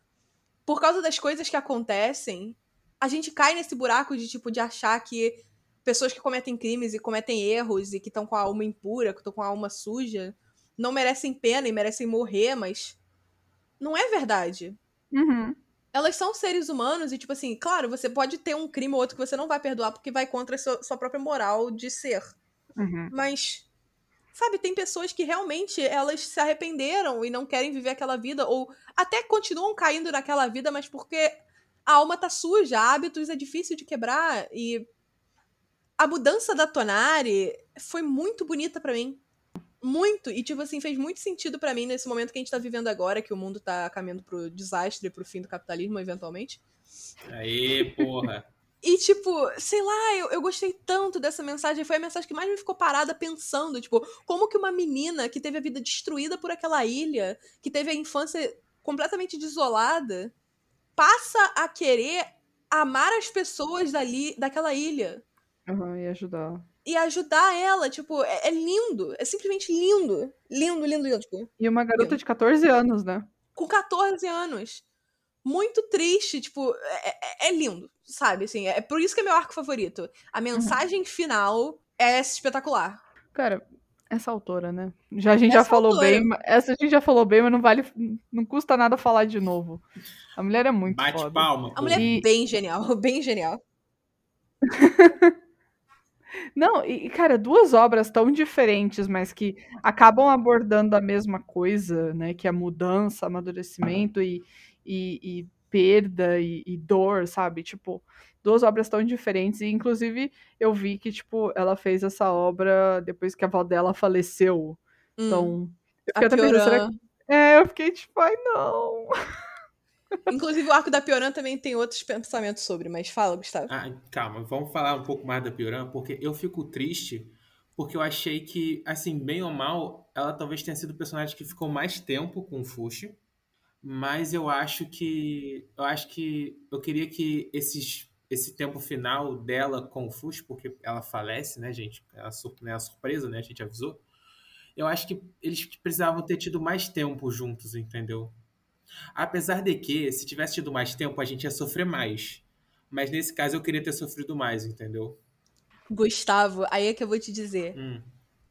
por causa das coisas que acontecem, a gente cai nesse buraco de, tipo, de achar que pessoas que cometem crimes e cometem erros e que estão com a alma impura, que estão com a alma suja, não merecem pena e merecem morrer, mas. Não é verdade. Uhum. Elas são seres humanos e, tipo assim, claro, você pode ter um crime ou outro que você não vai perdoar porque vai contra a sua, sua própria moral de ser. Uhum. Mas, sabe, tem pessoas que realmente elas se arrependeram e não querem viver aquela vida, ou até continuam caindo naquela vida, mas porque a alma tá suja, hábitos é difícil de quebrar. E a mudança da Tonari foi muito bonita pra mim. Muito. E, tipo assim, fez muito sentido pra mim nesse momento que a gente tá vivendo agora, que o mundo tá caminhando pro desastre, pro fim do capitalismo, eventualmente. Aê, porra. E, tipo, sei lá, eu, eu gostei tanto dessa mensagem. Foi a mensagem que mais me ficou parada pensando. Tipo, como que uma menina que teve a vida destruída por aquela ilha, que teve a infância completamente desolada, passa a querer amar as pessoas dali, daquela ilha. Uhum, ia ajudar. E ajudar ela, tipo, é, é lindo. É simplesmente lindo. Lindo, lindo, lindo. Tipo, E uma garota de 14 anos, né? com 14 anos. Muito triste, tipo, é, é- é lindo, sabe? Assim, é por isso que é meu arco favorito. A mensagem final é espetacular. Cara, essa autora, né? Já a gente já Essa falou autora. bem, essa a gente já falou bem, mas não vale, não custa nada falar de novo. A mulher é muito Bate foda. palma. A mulher E- é bem genial, bem genial. Não, e e, cara, duas obras tão diferentes, mas que acabam abordando a mesma coisa, né? Que é mudança, amadurecimento e, e, e perda e, e dor, sabe? Tipo, duas obras tão diferentes. E, inclusive, eu vi que, tipo, ela fez essa obra depois que a avó dela faleceu. Hum, Então, eu a fiquei até pensando, será Pioran. que... É, eu fiquei tipo, ai, não. Inclusive, o arco da Pioran também tem outros pensamentos sobre, mas fala, Gustavo. Ah, calma, vamos falar um pouco mais da Pioran, porque eu fico triste, porque eu achei que, assim, bem ou mal, ela talvez tenha sido o personagem que ficou mais tempo com o Fushi, mas eu acho que eu acho que eu queria que esses, esse tempo final dela com o Fushi, porque ela falece, né, gente? É né, a surpresa, né? A gente avisou. Eu acho que eles precisavam ter tido mais tempo juntos, entendeu? Apesar de que, se tivesse tido mais tempo, a gente ia sofrer mais. Mas nesse caso eu queria ter sofrido mais, entendeu? Gustavo, aí é que eu vou te dizer. Hum.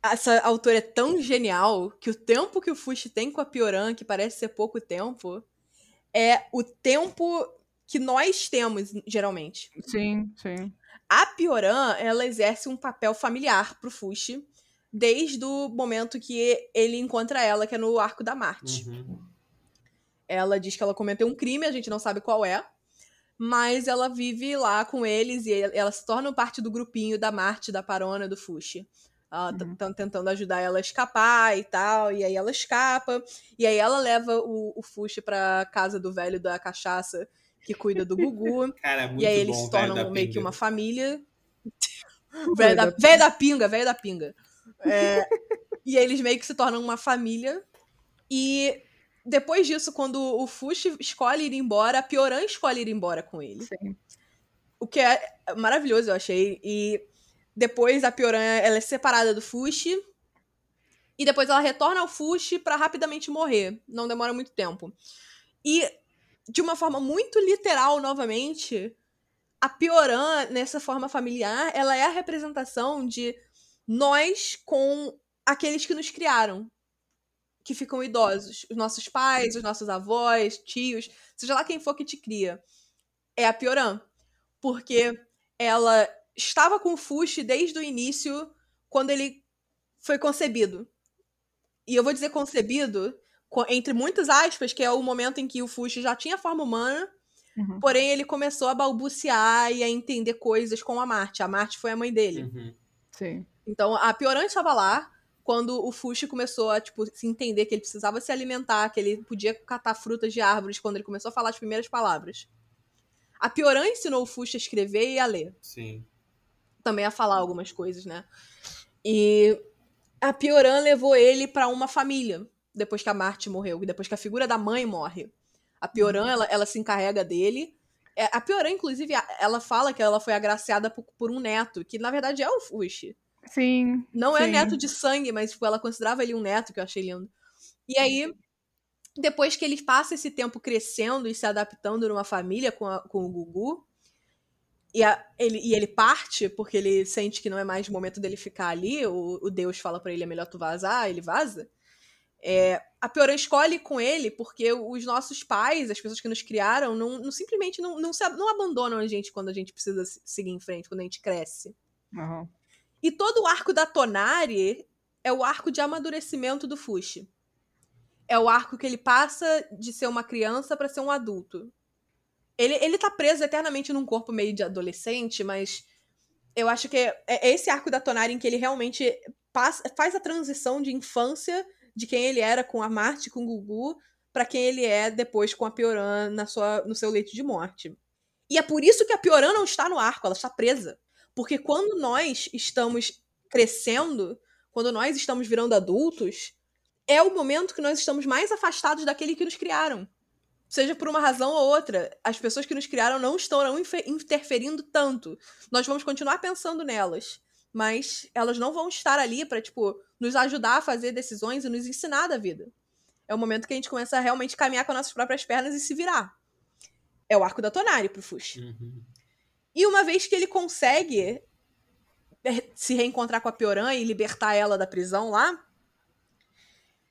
Essa autora é tão genial que o tempo que o Fushi tem com a Pioran, que parece ser pouco tempo, é o tempo que nós temos, geralmente. Sim, sim. A Pioran, ela exerce um papel familiar pro Fushi desde o momento que ele encontra ela, que é no arco da Marte. Uhum. Ela diz que ela cometeu um crime, a gente não sabe qual é, mas ela vive lá com eles e ela se torna parte do grupinho da Marte, da Parona, do Fushi. Uhum. Estão tentando ajudar ela a escapar e tal, e aí ela escapa, e aí ela leva o, o Fushi pra casa do velho da cachaça, que cuida do Gugu. Cara, muito e aí eles bom, se tornam meio que uma família. Velho da velho da pinga, velho da pinga. É, e aí eles meio que se tornam uma família. E depois disso, quando o Fushi escolhe ir embora, a Pioran escolhe ir embora com ele. Sim. O que é maravilhoso, eu achei. E depois a Pioran ela é separada do Fushi. E depois ela retorna ao Fushi pra rapidamente morrer. Não demora muito tempo. E de uma forma muito literal, novamente, a Pioran, nessa forma familiar, ela é a representação de nós com aqueles que nos criaram. Que ficam idosos. Os nossos pais, os nossos avós, tios, seja lá quem for que te cria. É a Pioran. Porque ela estava com o Fushi desde o início, quando ele foi concebido. E eu vou dizer concebido, co- entre muitas aspas, que é o momento em que o Fushi já tinha forma humana, Uhum. porém ele começou a balbuciar e a entender coisas com a Marte. A Marte foi a mãe dele. Uhum. Sim. Então a Pioran estava lá quando o Fushi começou a tipo, se entender que ele precisava se alimentar, que ele podia catar frutas de árvores, quando ele começou a falar as primeiras palavras. A Pioran ensinou o Fushi a escrever e a ler Sim. Também a falar algumas coisas, né? E a Pioran levou ele pra uma família depois que a Marte morreu, e depois que a figura da mãe morre. A Pioran, ela, ela se encarrega dele. É, A Pioran, inclusive, ela fala que ela foi agraciada por, por um neto, que na verdade é o Fushi. Sim. Não é sim. neto de sangue, mas tipo, ela considerava ele um neto, que eu achei lindo. E aí, depois que ele passa esse tempo crescendo e se adaptando numa família com, a- com o Gugu, e, a- ele, e ele parte, porque ele sente que não é mais o momento dele ficar ali, o, o Deus fala pra ele, é melhor tu vazar, ele vaza. É, a Pioran escolhe com ele porque os nossos pais, as pessoas que nos criaram, não, não- simplesmente não, não, se, não abandonam a gente quando a gente precisa se- seguir em frente, quando a gente cresce. Aham. E todo o arco da Tonari é o arco de amadurecimento do Fushi. É o arco que ele passa de ser uma criança pra ser um adulto. Ele, ele tá preso eternamente num corpo meio de adolescente, mas eu acho que é, é esse arco da Tonari em que ele realmente passa- faz a transição de infância de quem ele era com a Marte, com o Gugu, pra quem ele é depois com a Pioran na sua, no seu leito de morte. E é por isso que a Pioran não está no arco, ela está presa. Porque quando nós estamos crescendo, quando nós estamos virando adultos, é o momento que nós estamos mais afastados daquele que nos criaram. Seja por uma razão ou outra, as pessoas que nos criaram não estarão interferindo tanto. Nós vamos continuar pensando nelas, mas elas não vão estar ali para tipo nos ajudar a fazer decisões e nos ensinar da vida. É o momento que a gente começa a realmente caminhar com nossas próprias pernas e se virar. É o arco da Tonari pro Fushi. Uhum. E uma vez que ele consegue se reencontrar com a Pioran e libertar ela da prisão lá,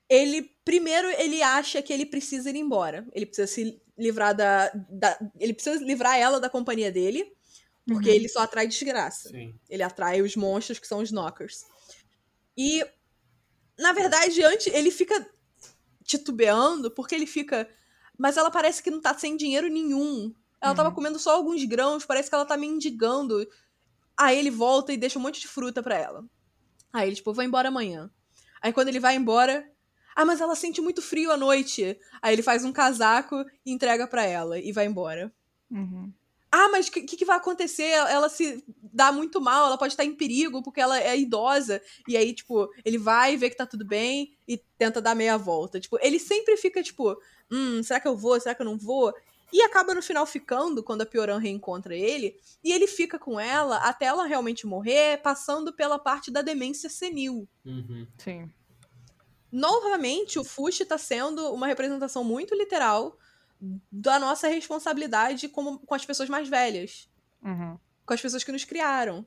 ele primeiro ele acha que ele precisa ir embora. Ele precisa se livrar da, da- ele precisa livrar ela da companhia dele, porque Uhum. ele só atrai desgraça. Sim. Ele atrai os monstros que são os knockers. E na verdade, antes ele fica titubeando porque ele fica, mas ela parece que não tá sem dinheiro nenhum. Ela tava Uhum. comendo só alguns grãos, parece que ela tá mendigando. Aí ele volta e deixa um monte de fruta pra ela. Aí ele, tipo, vou embora amanhã. Aí quando ele vai embora, ah, mas ela sente muito frio à noite. Aí ele faz um casaco e entrega pra ela e vai embora. Uhum. Ah, mas o que, que, que vai acontecer? Ela se dá muito mal, ela pode estar em perigo porque ela é idosa. E aí, tipo, ele vai ver que tá tudo bem e tenta dar meia volta. Tipo, ele sempre fica, tipo, hum, será que eu vou? Será que eu não vou? E acaba no final ficando quando a Pioran reencontra ele. E ele fica com ela até ela realmente morrer, passando pela parte da demência senil. Uhum. Sim. Novamente, o Fushi tá sendo uma representação muito literal da nossa responsabilidade como, com as pessoas mais velhas Uhum. com as pessoas que nos criaram.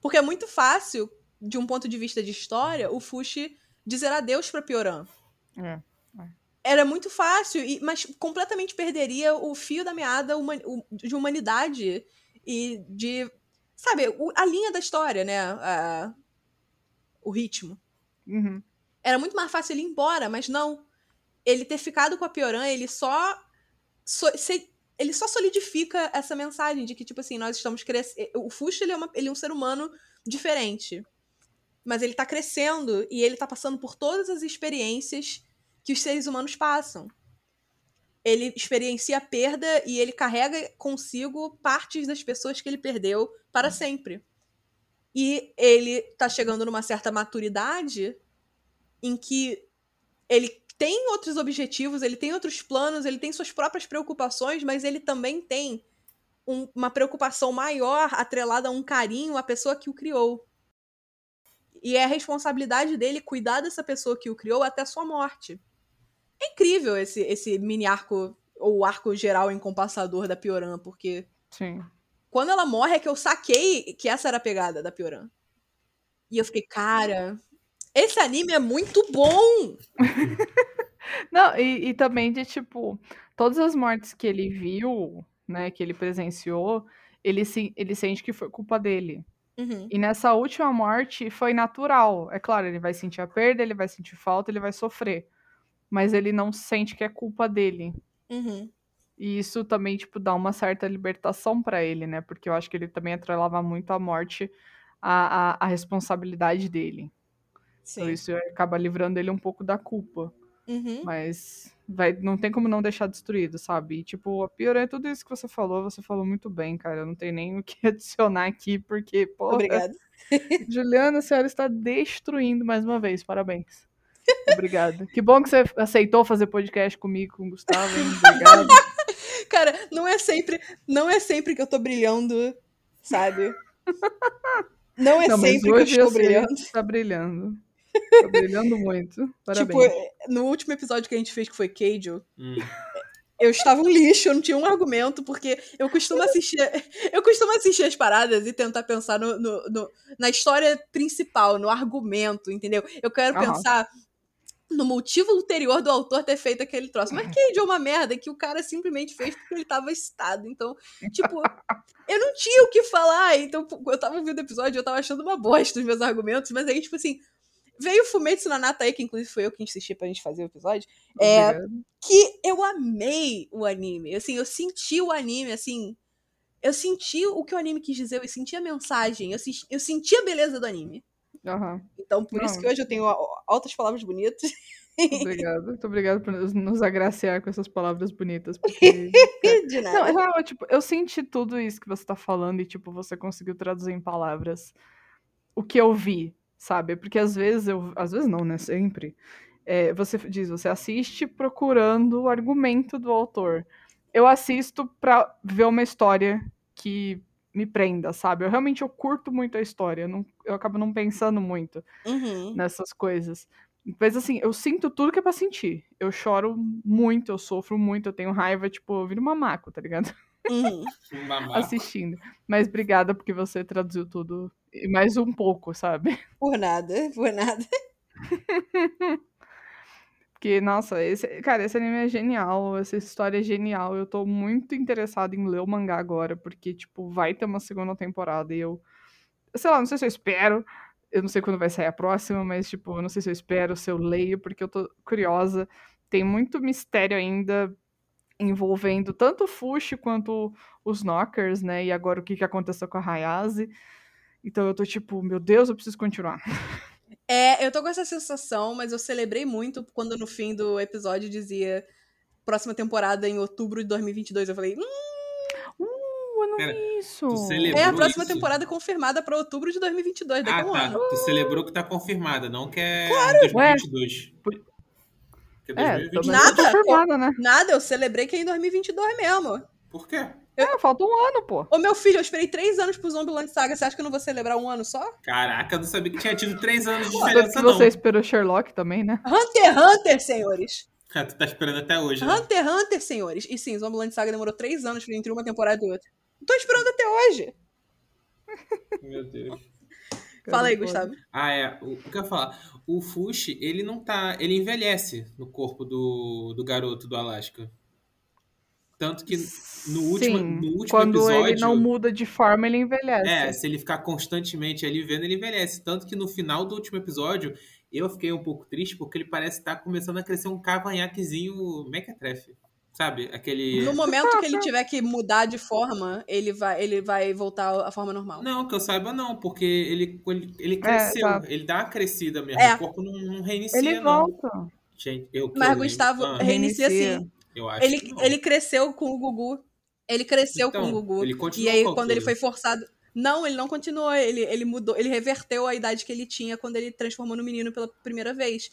Porque é muito fácil, de um ponto de vista de história, o Fushi dizer adeus pra Pioran. É. Era muito fácil, e- mas completamente perderia o fio da meada o- de humanidade e de. Sabe, o- a linha da história, né? A- o ritmo. Uhum. Era muito mais fácil ele ir embora, mas não. Ele ter ficado com a Pioran, ele só. so- se- ele só solidifica essa mensagem de que, tipo assim, nós estamos crescendo. O Fushi, ele é, uma- ele é um ser humano diferente. Mas ele tá crescendo e ele tá passando por todas as experiências que os seres humanos passam. ele experiencia a perda e ele carrega consigo partes das pessoas que ele perdeu para sempre. E ele tá chegando numa certa maturidade em que ele tem outros objetivos, ele tem outros planos, ele tem suas próprias preocupações, mas ele também tem um- uma preocupação maior atrelada a um carinho à pessoa que o criou. E é a responsabilidade dele cuidar dessa pessoa que o criou até sua morte. É incrível esse, esse mini arco, ou arco geral encompassador da Pioran, porque Sim. quando ela morre é que eu saquei que essa era a pegada da Pioran. E eu fiquei, cara, esse anime é muito bom! Não, e, e também de tipo, todas as mortes que ele viu, né, que ele presenciou, ele, se, ele sente que foi culpa dele. Uhum, E nessa última morte foi natural. É claro, ele vai sentir a perda, ele vai sentir falta, ele vai sofrer. Mas ele não sente que é culpa dele. uhum. E isso também, tipo, dá uma certa libertação pra ele, né? Porque eu acho que ele também atrelava muito a morte à, à, à responsabilidade dele. Então Sim. isso acaba livrando ele um pouco da culpa. Uhum. Mas vai, não tem como não deixar destruído, sabe? E, tipo, a pior é tudo isso que você falou, você falou muito bem, cara. Eu não tenho nem o que adicionar aqui, porque, porra, Obrigada. Juliana, a senhora está destruindo mais uma vez. Parabéns. Obrigada. que bom que você aceitou fazer podcast comigo, com o Gustavo. hein? Obrigado. Cara, não é sempre, não é sempre que eu tô brilhando, sabe? Não é Não, sempre que eu estou eu brilhando. que Tá brilhando. Tá brilhando muito. Parabéns. Tipo, no último episódio que a gente fez, que foi Keijo, Hum. eu estava um lixo, eu não tinha um argumento, porque eu costumo assistir. Eu costumo assistir as paradas e tentar pensar no, no- no- na história principal, no argumento, entendeu? Eu quero Aham. pensar no motivo ulterior do autor ter feito aquele troço. Mas Cage é uma merda que o cara simplesmente fez porque ele tava excitado. Então, tipo, eu não tinha o que falar. Então, eu tava ouvindo o episódio e eu tava achando uma bosta os meus argumentos, mas aí, tipo assim. Veio o Fumetsu no Nata aí, que inclusive foi eu que insisti pra gente fazer o episódio é, que eu amei o anime. Assim, eu senti o anime, assim. Eu senti o que o anime quis dizer, eu senti a mensagem, eu, senti- eu senti a beleza do anime. Aham. Então, por isso Não. que hoje eu tenho altas palavras bonitas. Obrigado. Muito obrigado por nos, agraciar com essas palavras bonitas. Porque De Não, nada. é real, tipo, eu senti tudo isso que você tá falando e, tipo, você conseguiu traduzir em palavras o que eu vi, sabe? Porque às vezes eu. Às vezes não, né? Sempre. É, você diz, você assiste procurando o argumento do autor. Eu assisto pra ver uma história que me prenda, sabe? Eu realmente eu curto muito a história. Eu, não- eu acabo não pensando muito Uhum. nessas coisas. Mas assim, eu sinto tudo que é pra sentir. Eu choro muito, eu sofro muito, eu tenho raiva, tipo, eu viro mamaco, tá ligado? Uhum. Um babaca. Assistindo. Mas obrigada porque você traduziu tudo e mais um pouco, sabe? Por nada, por nada. Porque, nossa, esse, cara, esse anime é genial, essa história é genial. Eu tô muito interessada em ler o mangá agora, porque, tipo, vai ter uma segunda temporada e eu. Sei lá, não sei se eu espero. Eu não sei quando vai sair a próxima, mas, tipo, eu não sei se eu espero, se eu leio, porque eu tô curiosa. Tem muito mistério ainda envolvendo tanto o Fushi quanto os Knockers, né? E agora o que, que aconteceu com a Hayase. Então eu tô tipo, meu Deus, eu preciso continuar. É, eu tô com essa sensação, mas eu celebrei muito quando no fim do episódio dizia próxima temporada em outubro de 2022. Eu falei, hum, Uh, eu não Pera, vi isso. tu celebrou é a próxima isso? temporada confirmada pra outubro de 2022, daqui Ah, a um tá. ano. Tu celebrou que tá confirmada, não que é Claro! 2022. Por- Porque É, 2022. pelo menos Nada, tá confirmada, né? Nada, eu celebrei que é em 2022 mesmo. Por quê? É, falta um ano, pô. Ô, meu filho, eu esperei três anos pro Zombieland Saga. Você acha que eu não vou celebrar um ano só? Caraca, eu não sabia que tinha tido três anos de diferença, que não. você esperou Sherlock também, né? Hunter x Hunter, senhores. Ah, tu tá esperando até hoje, né? Hunter x Hunter, senhores. E sim, Zombieland Saga demorou três anos pra entre uma temporada e outra. Tô esperando até hoje. Meu Deus. Fala aí, Gustavo. Ah, é. O, o que eu ia falar? O Fushi, ele não tá. Ele envelhece no corpo do, do garoto do Alasca. Tanto que no último, Sim, no último quando episódio. ele não muda de forma, ele envelhece. É, se ele ficar constantemente ali vendo, ele envelhece. Tanto que no final do último episódio, eu fiquei um pouco triste porque ele parece estar começando a crescer um cavanhaquezinho mequetrefe. Sabe? Aquele. No momento que ele tiver que mudar de forma, ele vai, ele vai voltar à forma normal. Não, que eu saiba não, porque ele, ele, ele cresceu. tá. ele dá uma crescida mesmo. É. O corpo não, não reinicia, ele não. volta. Gente, eu que Mas, eu- Gustavo, Ah. reinicia Reinicia. sim. Eu acho Ele, que não. ele cresceu com o Gugu. Ele cresceu Então, com o Gugu. Ele E aí, quando ele foi forçado. E. Não, ele não continuou. Ele, ele mudou. Ele reverteu a idade que ele tinha quando ele transformou no menino pela primeira vez.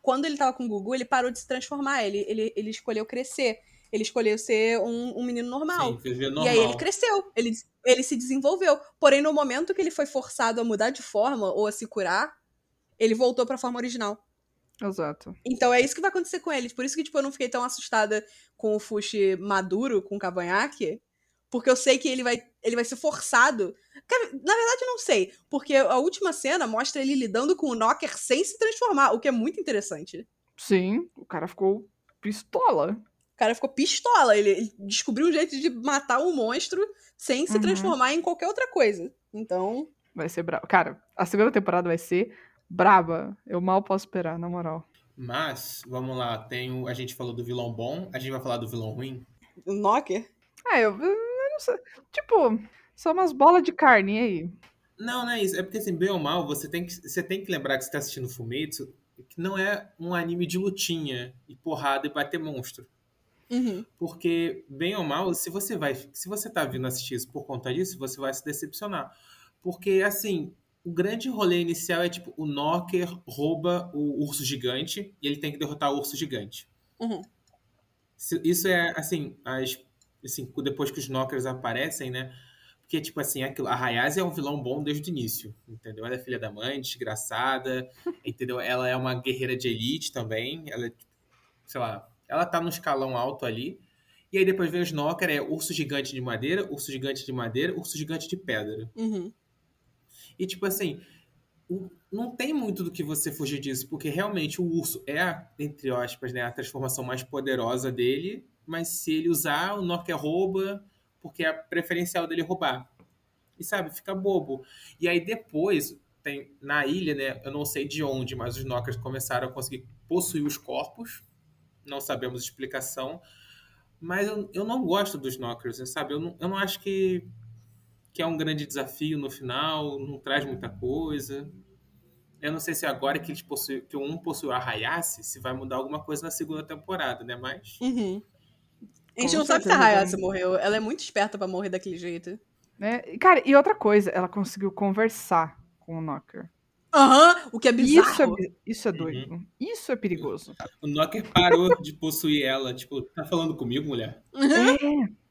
Quando ele tava com o Gugu, ele parou de se transformar. Ele, ele, ele escolheu crescer. Ele escolheu ser um, um menino normal. Sim, ver E normal. aí ele cresceu, ele, ele se desenvolveu. Porém, no momento que ele foi forçado a mudar de forma ou a se curar, ele voltou pra forma original. Exato. Então é isso que vai acontecer com eles. Por isso que, tipo, eu não fiquei tão assustada com o Fushi maduro, com o cavanhaque. Porque eu sei que ele vai, ele vai ser forçado. Na verdade, eu não sei. Porque a última cena mostra ele lidando com o Knocker sem se transformar, o que é muito interessante. Sim, o cara ficou pistola. O cara ficou pistola. Ele, ele descobriu um jeito de matar um monstro sem se Uhum. transformar em qualquer outra coisa. Então, Vai ser brabo. Cara, a segunda temporada vai ser braba. Eu mal posso esperar, na moral. Mas, vamos lá, tem o, a gente falou do vilão bom, a gente vai falar do vilão ruim. o Knocker. É, eu, eu não sei. Tipo, são umas bolas de carne e aí. Não, não é isso. É porque, assim, bem ou mal, você tem que, você tem que lembrar que você tá assistindo Fumetsu, que não é um anime de lutinha e porrada e bater monstro. Uhum. Porque, bem ou mal, se você vai. Se você tá vindo assistir isso por conta disso, você vai se decepcionar. Porque, assim, o grande rolê inicial é tipo, o Knocker rouba o urso gigante e ele tem que derrotar o urso gigante. Uhum. Isso é, assim, as, assim, depois que os Knockers aparecem, né? Porque, tipo assim, aquilo, a Hayase é um vilão bom desde o início, entendeu? Ela é filha da mãe, desgraçada, entendeu? Ela é uma guerreira de elite também, ela é, tipo, sei lá, ela tá no escalão alto ali. E aí depois vem os Knocker, é urso gigante de madeira, urso gigante de madeira, urso gigante de pedra. Uhum. E, tipo assim, o- não tem muito do que você fugir disso, porque realmente o urso é, a, entre aspas, né, a transformação mais poderosa dele, mas se ele usar, o Knocker rouba, porque é a preferencial dele roubar. E sabe, fica bobo. E aí depois, tem na ilha, né, eu não sei de onde, mas os Knockers começaram a conseguir possuir os corpos, não sabemos explicação, mas eu, eu não gosto dos Knockers, sabe? Eu não, eu não acho que que é um grande desafio no final, não traz muita coisa. Eu não sei se agora que, eles possuem, que um possui a Hayase, se vai mudar alguma coisa na segunda temporada, né? Mas. Uhum. A gente não sabe se a Hayase né? morreu. Ela é muito esperta pra morrer daquele jeito. Né? E, Cara, e outra coisa, ela conseguiu conversar com o Knocker. Aham, o que é bizarro. Isso é, isso é doido. Isso é perigoso. O Knocker parou de possuir ela. Tipo, tá falando comigo, mulher? É.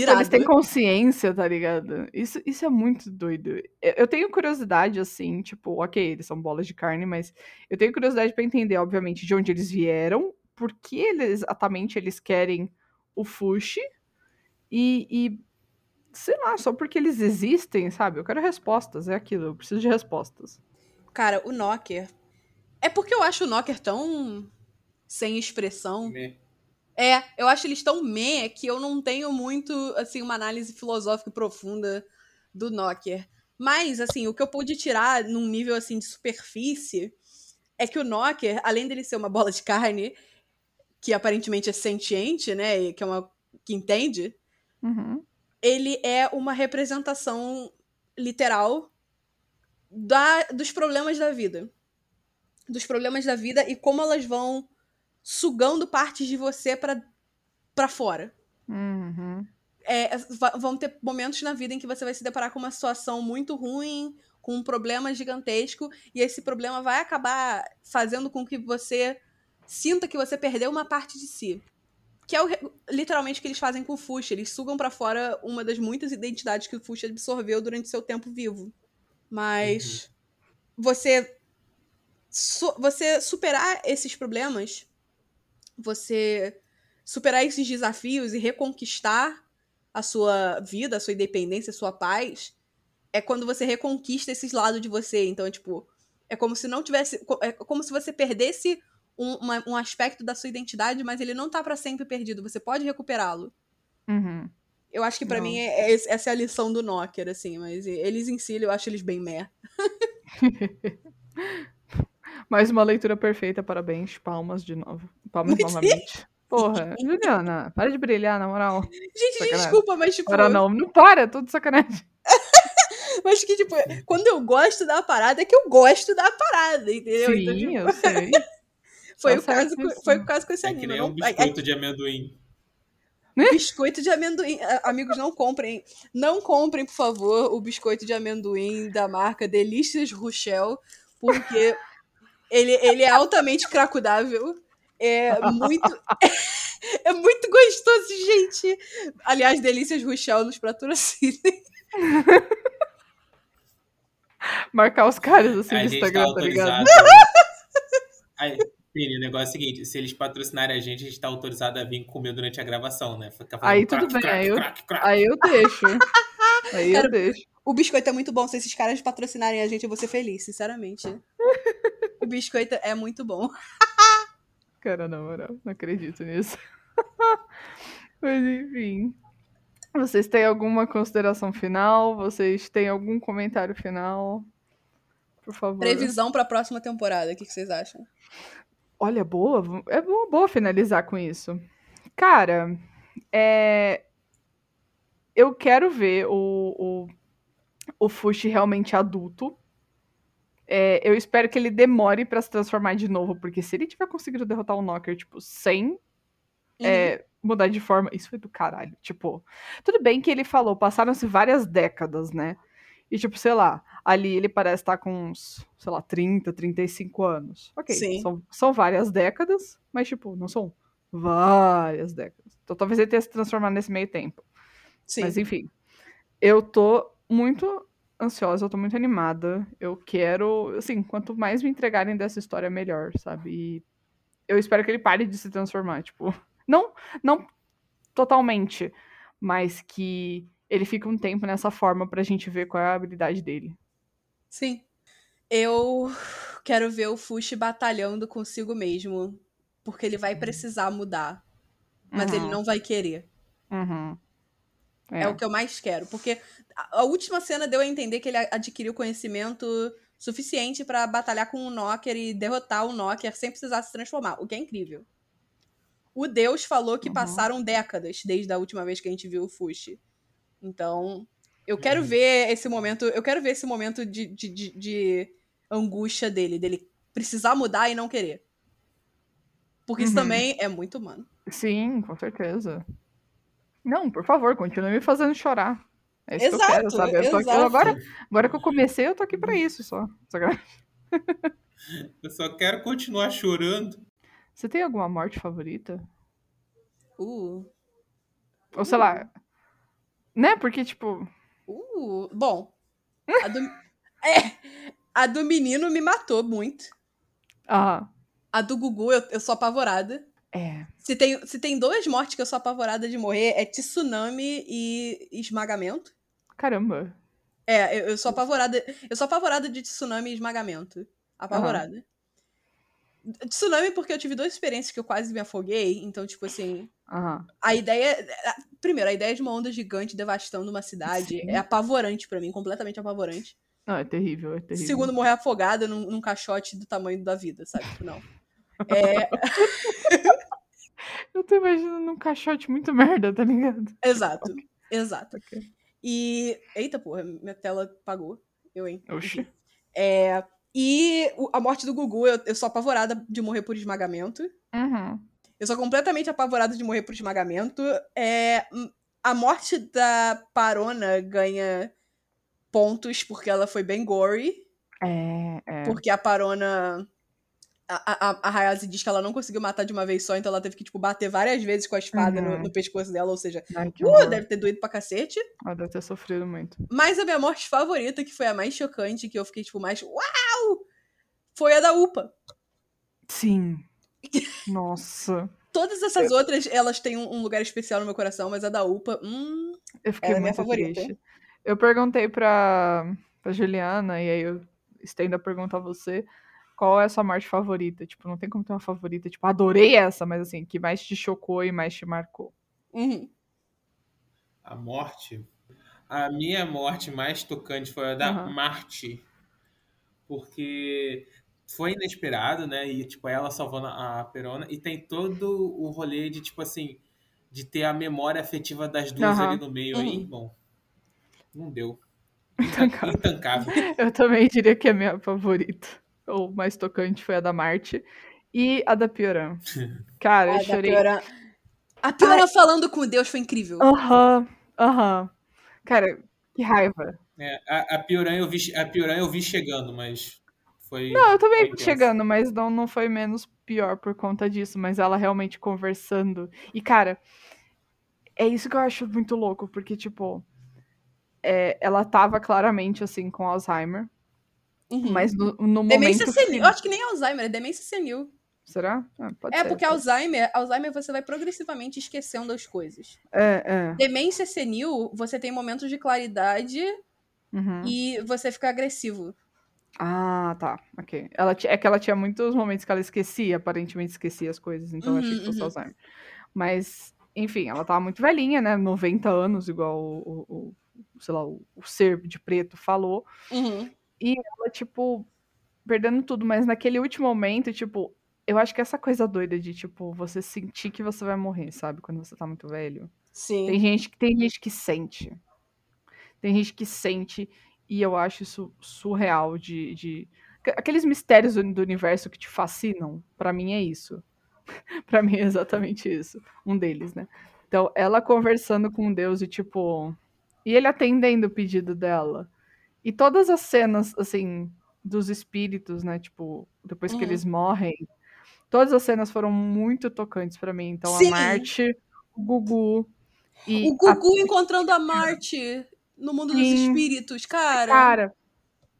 Tipo, eles têm consciência, tá ligado? Isso, isso é muito doido. Eu, eu tenho curiosidade, assim, tipo, ok, eles são bolas de carne, mas eu tenho curiosidade pra entender, obviamente, de onde eles vieram, por que eles, exatamente eles querem o Fushi, e, e, sei lá, só porque eles existem, sabe? Eu quero respostas, é aquilo, eu preciso de respostas. Cara, o Knocker. É porque eu acho o Knocker tão sem expressão. Né? É, eu acho eles tão meh que eu não tenho muito, assim, uma análise filosófica profunda do Knocker. Mas, assim, o que eu pude tirar num nível, assim, de superfície é que o Knocker, além dele ser uma bola de carne, que aparentemente é sentiente, né, e que é uma... que entende, Uhum. ele é uma representação literal da, dos problemas da vida. Dos problemas da vida e como elas vão sugando partes de você pra pra fora. Uhum. É, va- vão ter momentos na vida em que você vai se deparar com uma situação muito ruim, com um problema gigantesco, e esse problema vai acabar fazendo com que você sinta que você perdeu uma parte de si. Que é o literalmente o que eles fazem com o Fuxi. Eles sugam pra fora uma das muitas identidades que o Fuxi absorveu durante seu tempo vivo. Mas você su- você superar esses problemas, você superar esses desafios e reconquistar a sua vida, a sua independência, a sua paz, é quando você reconquista esses lados de você. Então, é tipo, é como se não tivesse. É como se você perdesse um, uma- um aspecto da sua identidade, mas ele não tá pra sempre perdido. Você pode recuperá-lo. Uhum. Eu acho que Não. mim é, é essa é a lição do Knocker, assim, mas eles em si, eu acho eles bem meh. Mais uma leitura perfeita, parabéns. Palmas de novo. Palmas Muito novamente. Porra, Juliana, para de brilhar, na moral. Gente, Sacanagem. desculpa, mas tipo. Agora não, não para, tudo sacanagem. Mas que, tipo, quando eu gosto da parada, é que eu gosto da parada, entendeu? Então, Sim, tipo, eu sei. Foi, Tá o caso, foi o caso com esse É que anime. nem não- um biscoito de amendoim. Biscoito de amendoim. Amigos, não comprem. Não comprem, por favor, o biscoito de amendoim da marca Delícias Rochelle, porque ele, ele é altamente cracudável. É muito. É muito gostoso, gente. Aliás, Delícias Rochelle nos patrocinem. Marcar os caras assim a no tá Instagram, tá ligado? autorizado. Aí, Pini, o negócio é o seguinte: se eles patrocinarem a gente, a gente tá autorizado a vir comer durante a gravação, né? Aí tudo crack, bem, crack, aí eu- crack, crack. Aí eu deixo. Aí eu Cara, deixo. O biscoito é muito bom. Se esses caras patrocinarem a gente, eu vou ser feliz, sinceramente. O biscoito é muito bom. Cara, na moral, não acredito nisso. Mas enfim. Vocês têm alguma consideração final? Vocês têm algum comentário final? Por favor. Previsão pra próxima temporada, o que, que vocês acham? Olha, boa. É boa, boa finalizar com isso. Cara, é... eu quero ver o, o, o Fushi realmente adulto. É, eu espero que ele demore pra se transformar de novo, porque se ele tiver conseguido derrotar o Knocker, tipo, sem é, mudar de forma, isso foi do caralho. Tipo, tudo bem que ele falou, passaram-se várias décadas, né? E, tipo, sei lá, ali ele parece estar com uns, sei lá, 30, 35 anos. Ok, Sim. São, são várias décadas, mas, tipo, não são várias décadas. Então talvez ele tenha se transformado nesse meio tempo. Sim. Mas enfim, eu tô muito ansiosa, eu tô muito animada. Eu quero, assim, quanto mais me entregarem dessa história, melhor, sabe? E eu espero que ele pare de se transformar, tipo, não, não totalmente, mas que ele fique um tempo nessa forma pra gente ver qual é a habilidade dele. Sim. Eu quero ver o Fushi batalhando consigo mesmo. Porque ele vai precisar mudar. Mas ele Uhum, não vai querer. uhum. É. o que eu mais quero. Porque a, a última cena deu a entender que ele adquiriu conhecimento suficiente pra batalhar com o Knocker e derrotar o Knocker sem precisar se transformar. O que é incrível. O Deus falou que Uhum. passaram décadas desde a última vez que a gente viu o Fushi. Então, eu quero Uhum. ver esse momento. Eu quero ver esse momento de, de, de, de angústia dele, dele precisar mudar e não querer. Porque isso Uhum. também é muito humano. Sim, com certeza. Não, por favor, continue me fazendo chorar. É isso que eu Exato, quero, sabe? Eu tô aqui- exato. agora, agora que eu comecei, eu tô aqui pra isso só. Saca? Eu só quero continuar chorando. Você tem alguma morte favorita? Uh. Ou sei lá. Né? Porque, tipo. Uh, bom. A do, é, a do menino me matou muito. Ah, A do Gugu, eu, eu sou apavorada. É. Se tem, se tem duas mortes que eu sou apavorada de morrer, é tsunami e esmagamento. Caramba. É, eu, eu sou apavorada. Eu sou apavorada de tsunami e esmagamento. Apavorada. Tsunami, porque eu tive duas experiências que eu quase me afoguei. Então, tipo assim. Aham. A ideia. Primeiro, a ideia de uma onda gigante devastando uma cidade Sim. é apavorante pra mim, completamente apavorante. Não, é terrível, é terrível. Segundo, morrer afogada num, num caixote do tamanho da vida, sabe? Tipo, não. É, Eu tô imaginando um caixote muito merda, tá ligado? exato. Exato. Ok. E. Eita, porra, minha tela apagou. Eu, hein? Oxi. É, e a morte do Gugu, eu, eu sou apavorada de morrer por esmagamento. Uhum. Eu sou completamente apavorada de morrer por esmagamento. É, hum, a morte da Parona ganha pontos porque ela foi bem gory. É, é. Porque a Parona. A, a, a Hayase diz que ela não conseguiu matar de uma vez só, então ela teve que, tipo, bater várias vezes com a espada no, Uhum. no pescoço dela, ou seja, Ai, uh, deve ter doído pra cacete. Ela deve ter sofrido muito. Mas a minha morte favorita, que foi a mais chocante, que eu fiquei, tipo, mais uau! Foi a da UPA. Sim. Nossa. Todas essas outras, elas têm um, um lugar especial no meu coração, mas a da UPA, hum. Eu fiquei Ela é minha muito favorita. triste. Eu perguntei pra, pra Juliana, e aí eu estendo a pergunta a você. Qual é a sua morte favorita? Tipo, não tem como ter uma favorita. Tipo, adorei essa, mas assim, que mais te chocou e mais te marcou. uhum. A morte. A minha morte mais tocante foi a da Aham. Marte. Porque foi inesperado, né? E, tipo, ela salvando a Perona. E tem todo o rolê de, tipo assim, de ter a memória afetiva das duas Aham. ali no meio aí, Uhum. irmão. Não deu. Intancável. Intancável. Eu também diria que a minha favorita, ou mais tocante, foi a da Marte. E a da Pioran. Cara, eu Ah, da chorei. Pioran. A Pioran falando com Deus foi incrível. Aham, aham. Cara, que raiva. É, a, a Pioran eu vi, a Pioran eu vi chegando, mas foi. Não, eu também foi tenso. chegando, mas não, não foi menos pior por conta disso, mas ela realmente conversando. E, cara, é isso que eu acho muito louco, porque, tipo, é, ela tava claramente, assim, com Alzheimer, Uhum. mas no, no Demência momento... senil. Eu acho que nem Alzheimer, é demência senil. Será? Ah, pode É, ser, porque pode- Alzheimer, Alzheimer você vai progressivamente esquecendo as coisas. É, é. Demência senil, você tem momentos de claridade Uhum. e você fica agressivo. Ah, tá. Ok. Ela é que ela tinha muitos momentos que ela esquecia, aparentemente esquecia as coisas, então eu achei Uhum, que fosse uhum. Alzheimer. Mas, enfim, ela tava muito velhinha, né? 90 anos, igual o, o- o- sei lá, o, o ser de preto falou. Uhum. Ela, tipo, perdendo tudo, mas naquele último momento, tipo, eu acho que essa coisa doida de, tipo, você sentir que você vai morrer, sabe? Quando você tá muito velho. Sim. Tem gente, que- tem gente que sente. Tem gente que sente, e eu acho isso surreal de. de... Aqueles mistérios do, do universo que te fascinam, pra mim é isso. Pra mim é exatamente isso. Um deles, né? Então, ela conversando com Deus e, tipo. E ele atendendo o pedido dela. E todas as cenas, assim, dos espíritos, né? Tipo, depois que Uhum. eles morrem. Todas as cenas foram muito tocantes pra mim. Então, Sim. a Marte, o Gugu. E O a Gugu encontrando a Marte no mundo dos Sim. espíritos, cara. Cara,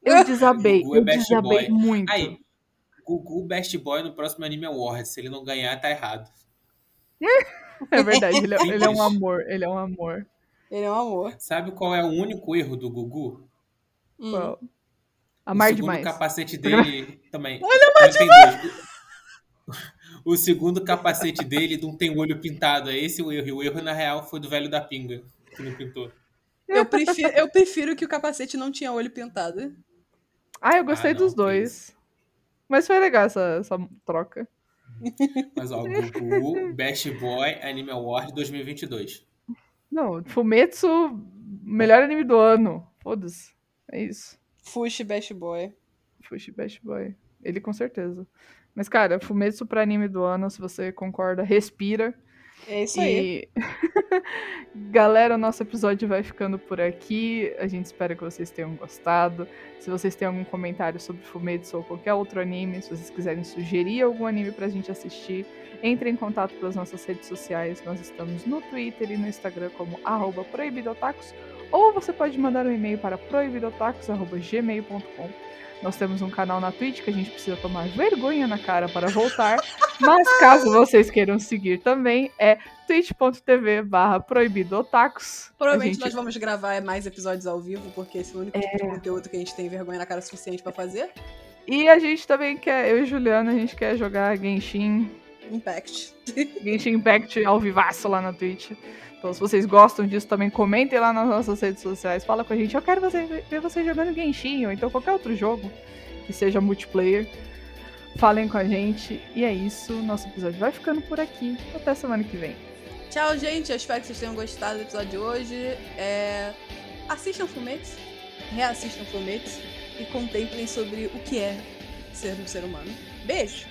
eu desabei. Gugu é eu best desabei boy. muito. Aí, Gugu Best Boy no próximo Anime Awards. Se ele não ganhar, tá errado. É verdade, ele, é- ele é um amor. Ele é um amor. Ele é um amor. Sabe qual é o único erro do Gugu? Hum. O Amar segundo demais. capacete dele também. Olha, amar demais! O segundo capacete dele não tem o olho pintado. É esse o erro. E o erro, na real, foi do velho da pinga, que não pintou. Eu, prefiro, eu prefiro que o capacete não tinha olho pintado. Ah, eu gostei Ah, não, dos que dois. Mas foi legal essa, essa troca. Mas, ó, Gugu Best Boy Anime Award 2022. Não, Fumetsu, melhor anime do ano. Foda-se. É isso. Fushi Best Boy. Fushi Best Boy. Ele com certeza. Mas, cara, Fumetsu pra anime do ano, se você concorda, respira. É isso aí. E galera, o nosso episódio vai ficando por aqui. A gente espera que vocês tenham gostado. Se vocês têm algum comentário sobre Fumetsu ou qualquer outro anime, se vocês quiserem sugerir algum anime pra gente assistir, entre em contato pelas nossas redes sociais. Nós estamos no Twitter e no Instagram como arroba proibidotacos, ou você pode mandar um e-mail para proibidotacos.gmail.com. Nós temos um canal na Twitch que a gente precisa tomar vergonha na cara para voltar. Mas caso vocês queiram seguir também, é twitch.tv barra proibidotacos. Provavelmente gente- nós vamos gravar mais episódios ao vivo, porque esse é o único tipo de conteúdo que a gente tem vergonha na cara suficiente pra fazer. E a gente também quer, eu e Juliana, a gente quer jogar Genshin, Impact. Genshin Impact ao vivaço lá na Twitch. Então, se vocês gostam disso, também comentem lá nas nossas redes sociais. Fala com a gente. Eu quero você, ver você jogando Genshin ou então qualquer outro jogo que seja multiplayer. Falem com a gente. E é isso. Nosso episódio vai ficando por aqui. Até semana que vem. Tchau, gente. Eu espero que vocês tenham gostado do episódio de hoje. É... Assistam Fumetes, reassistam Fumetes e contemplem sobre o que é ser um ser humano. Beijo!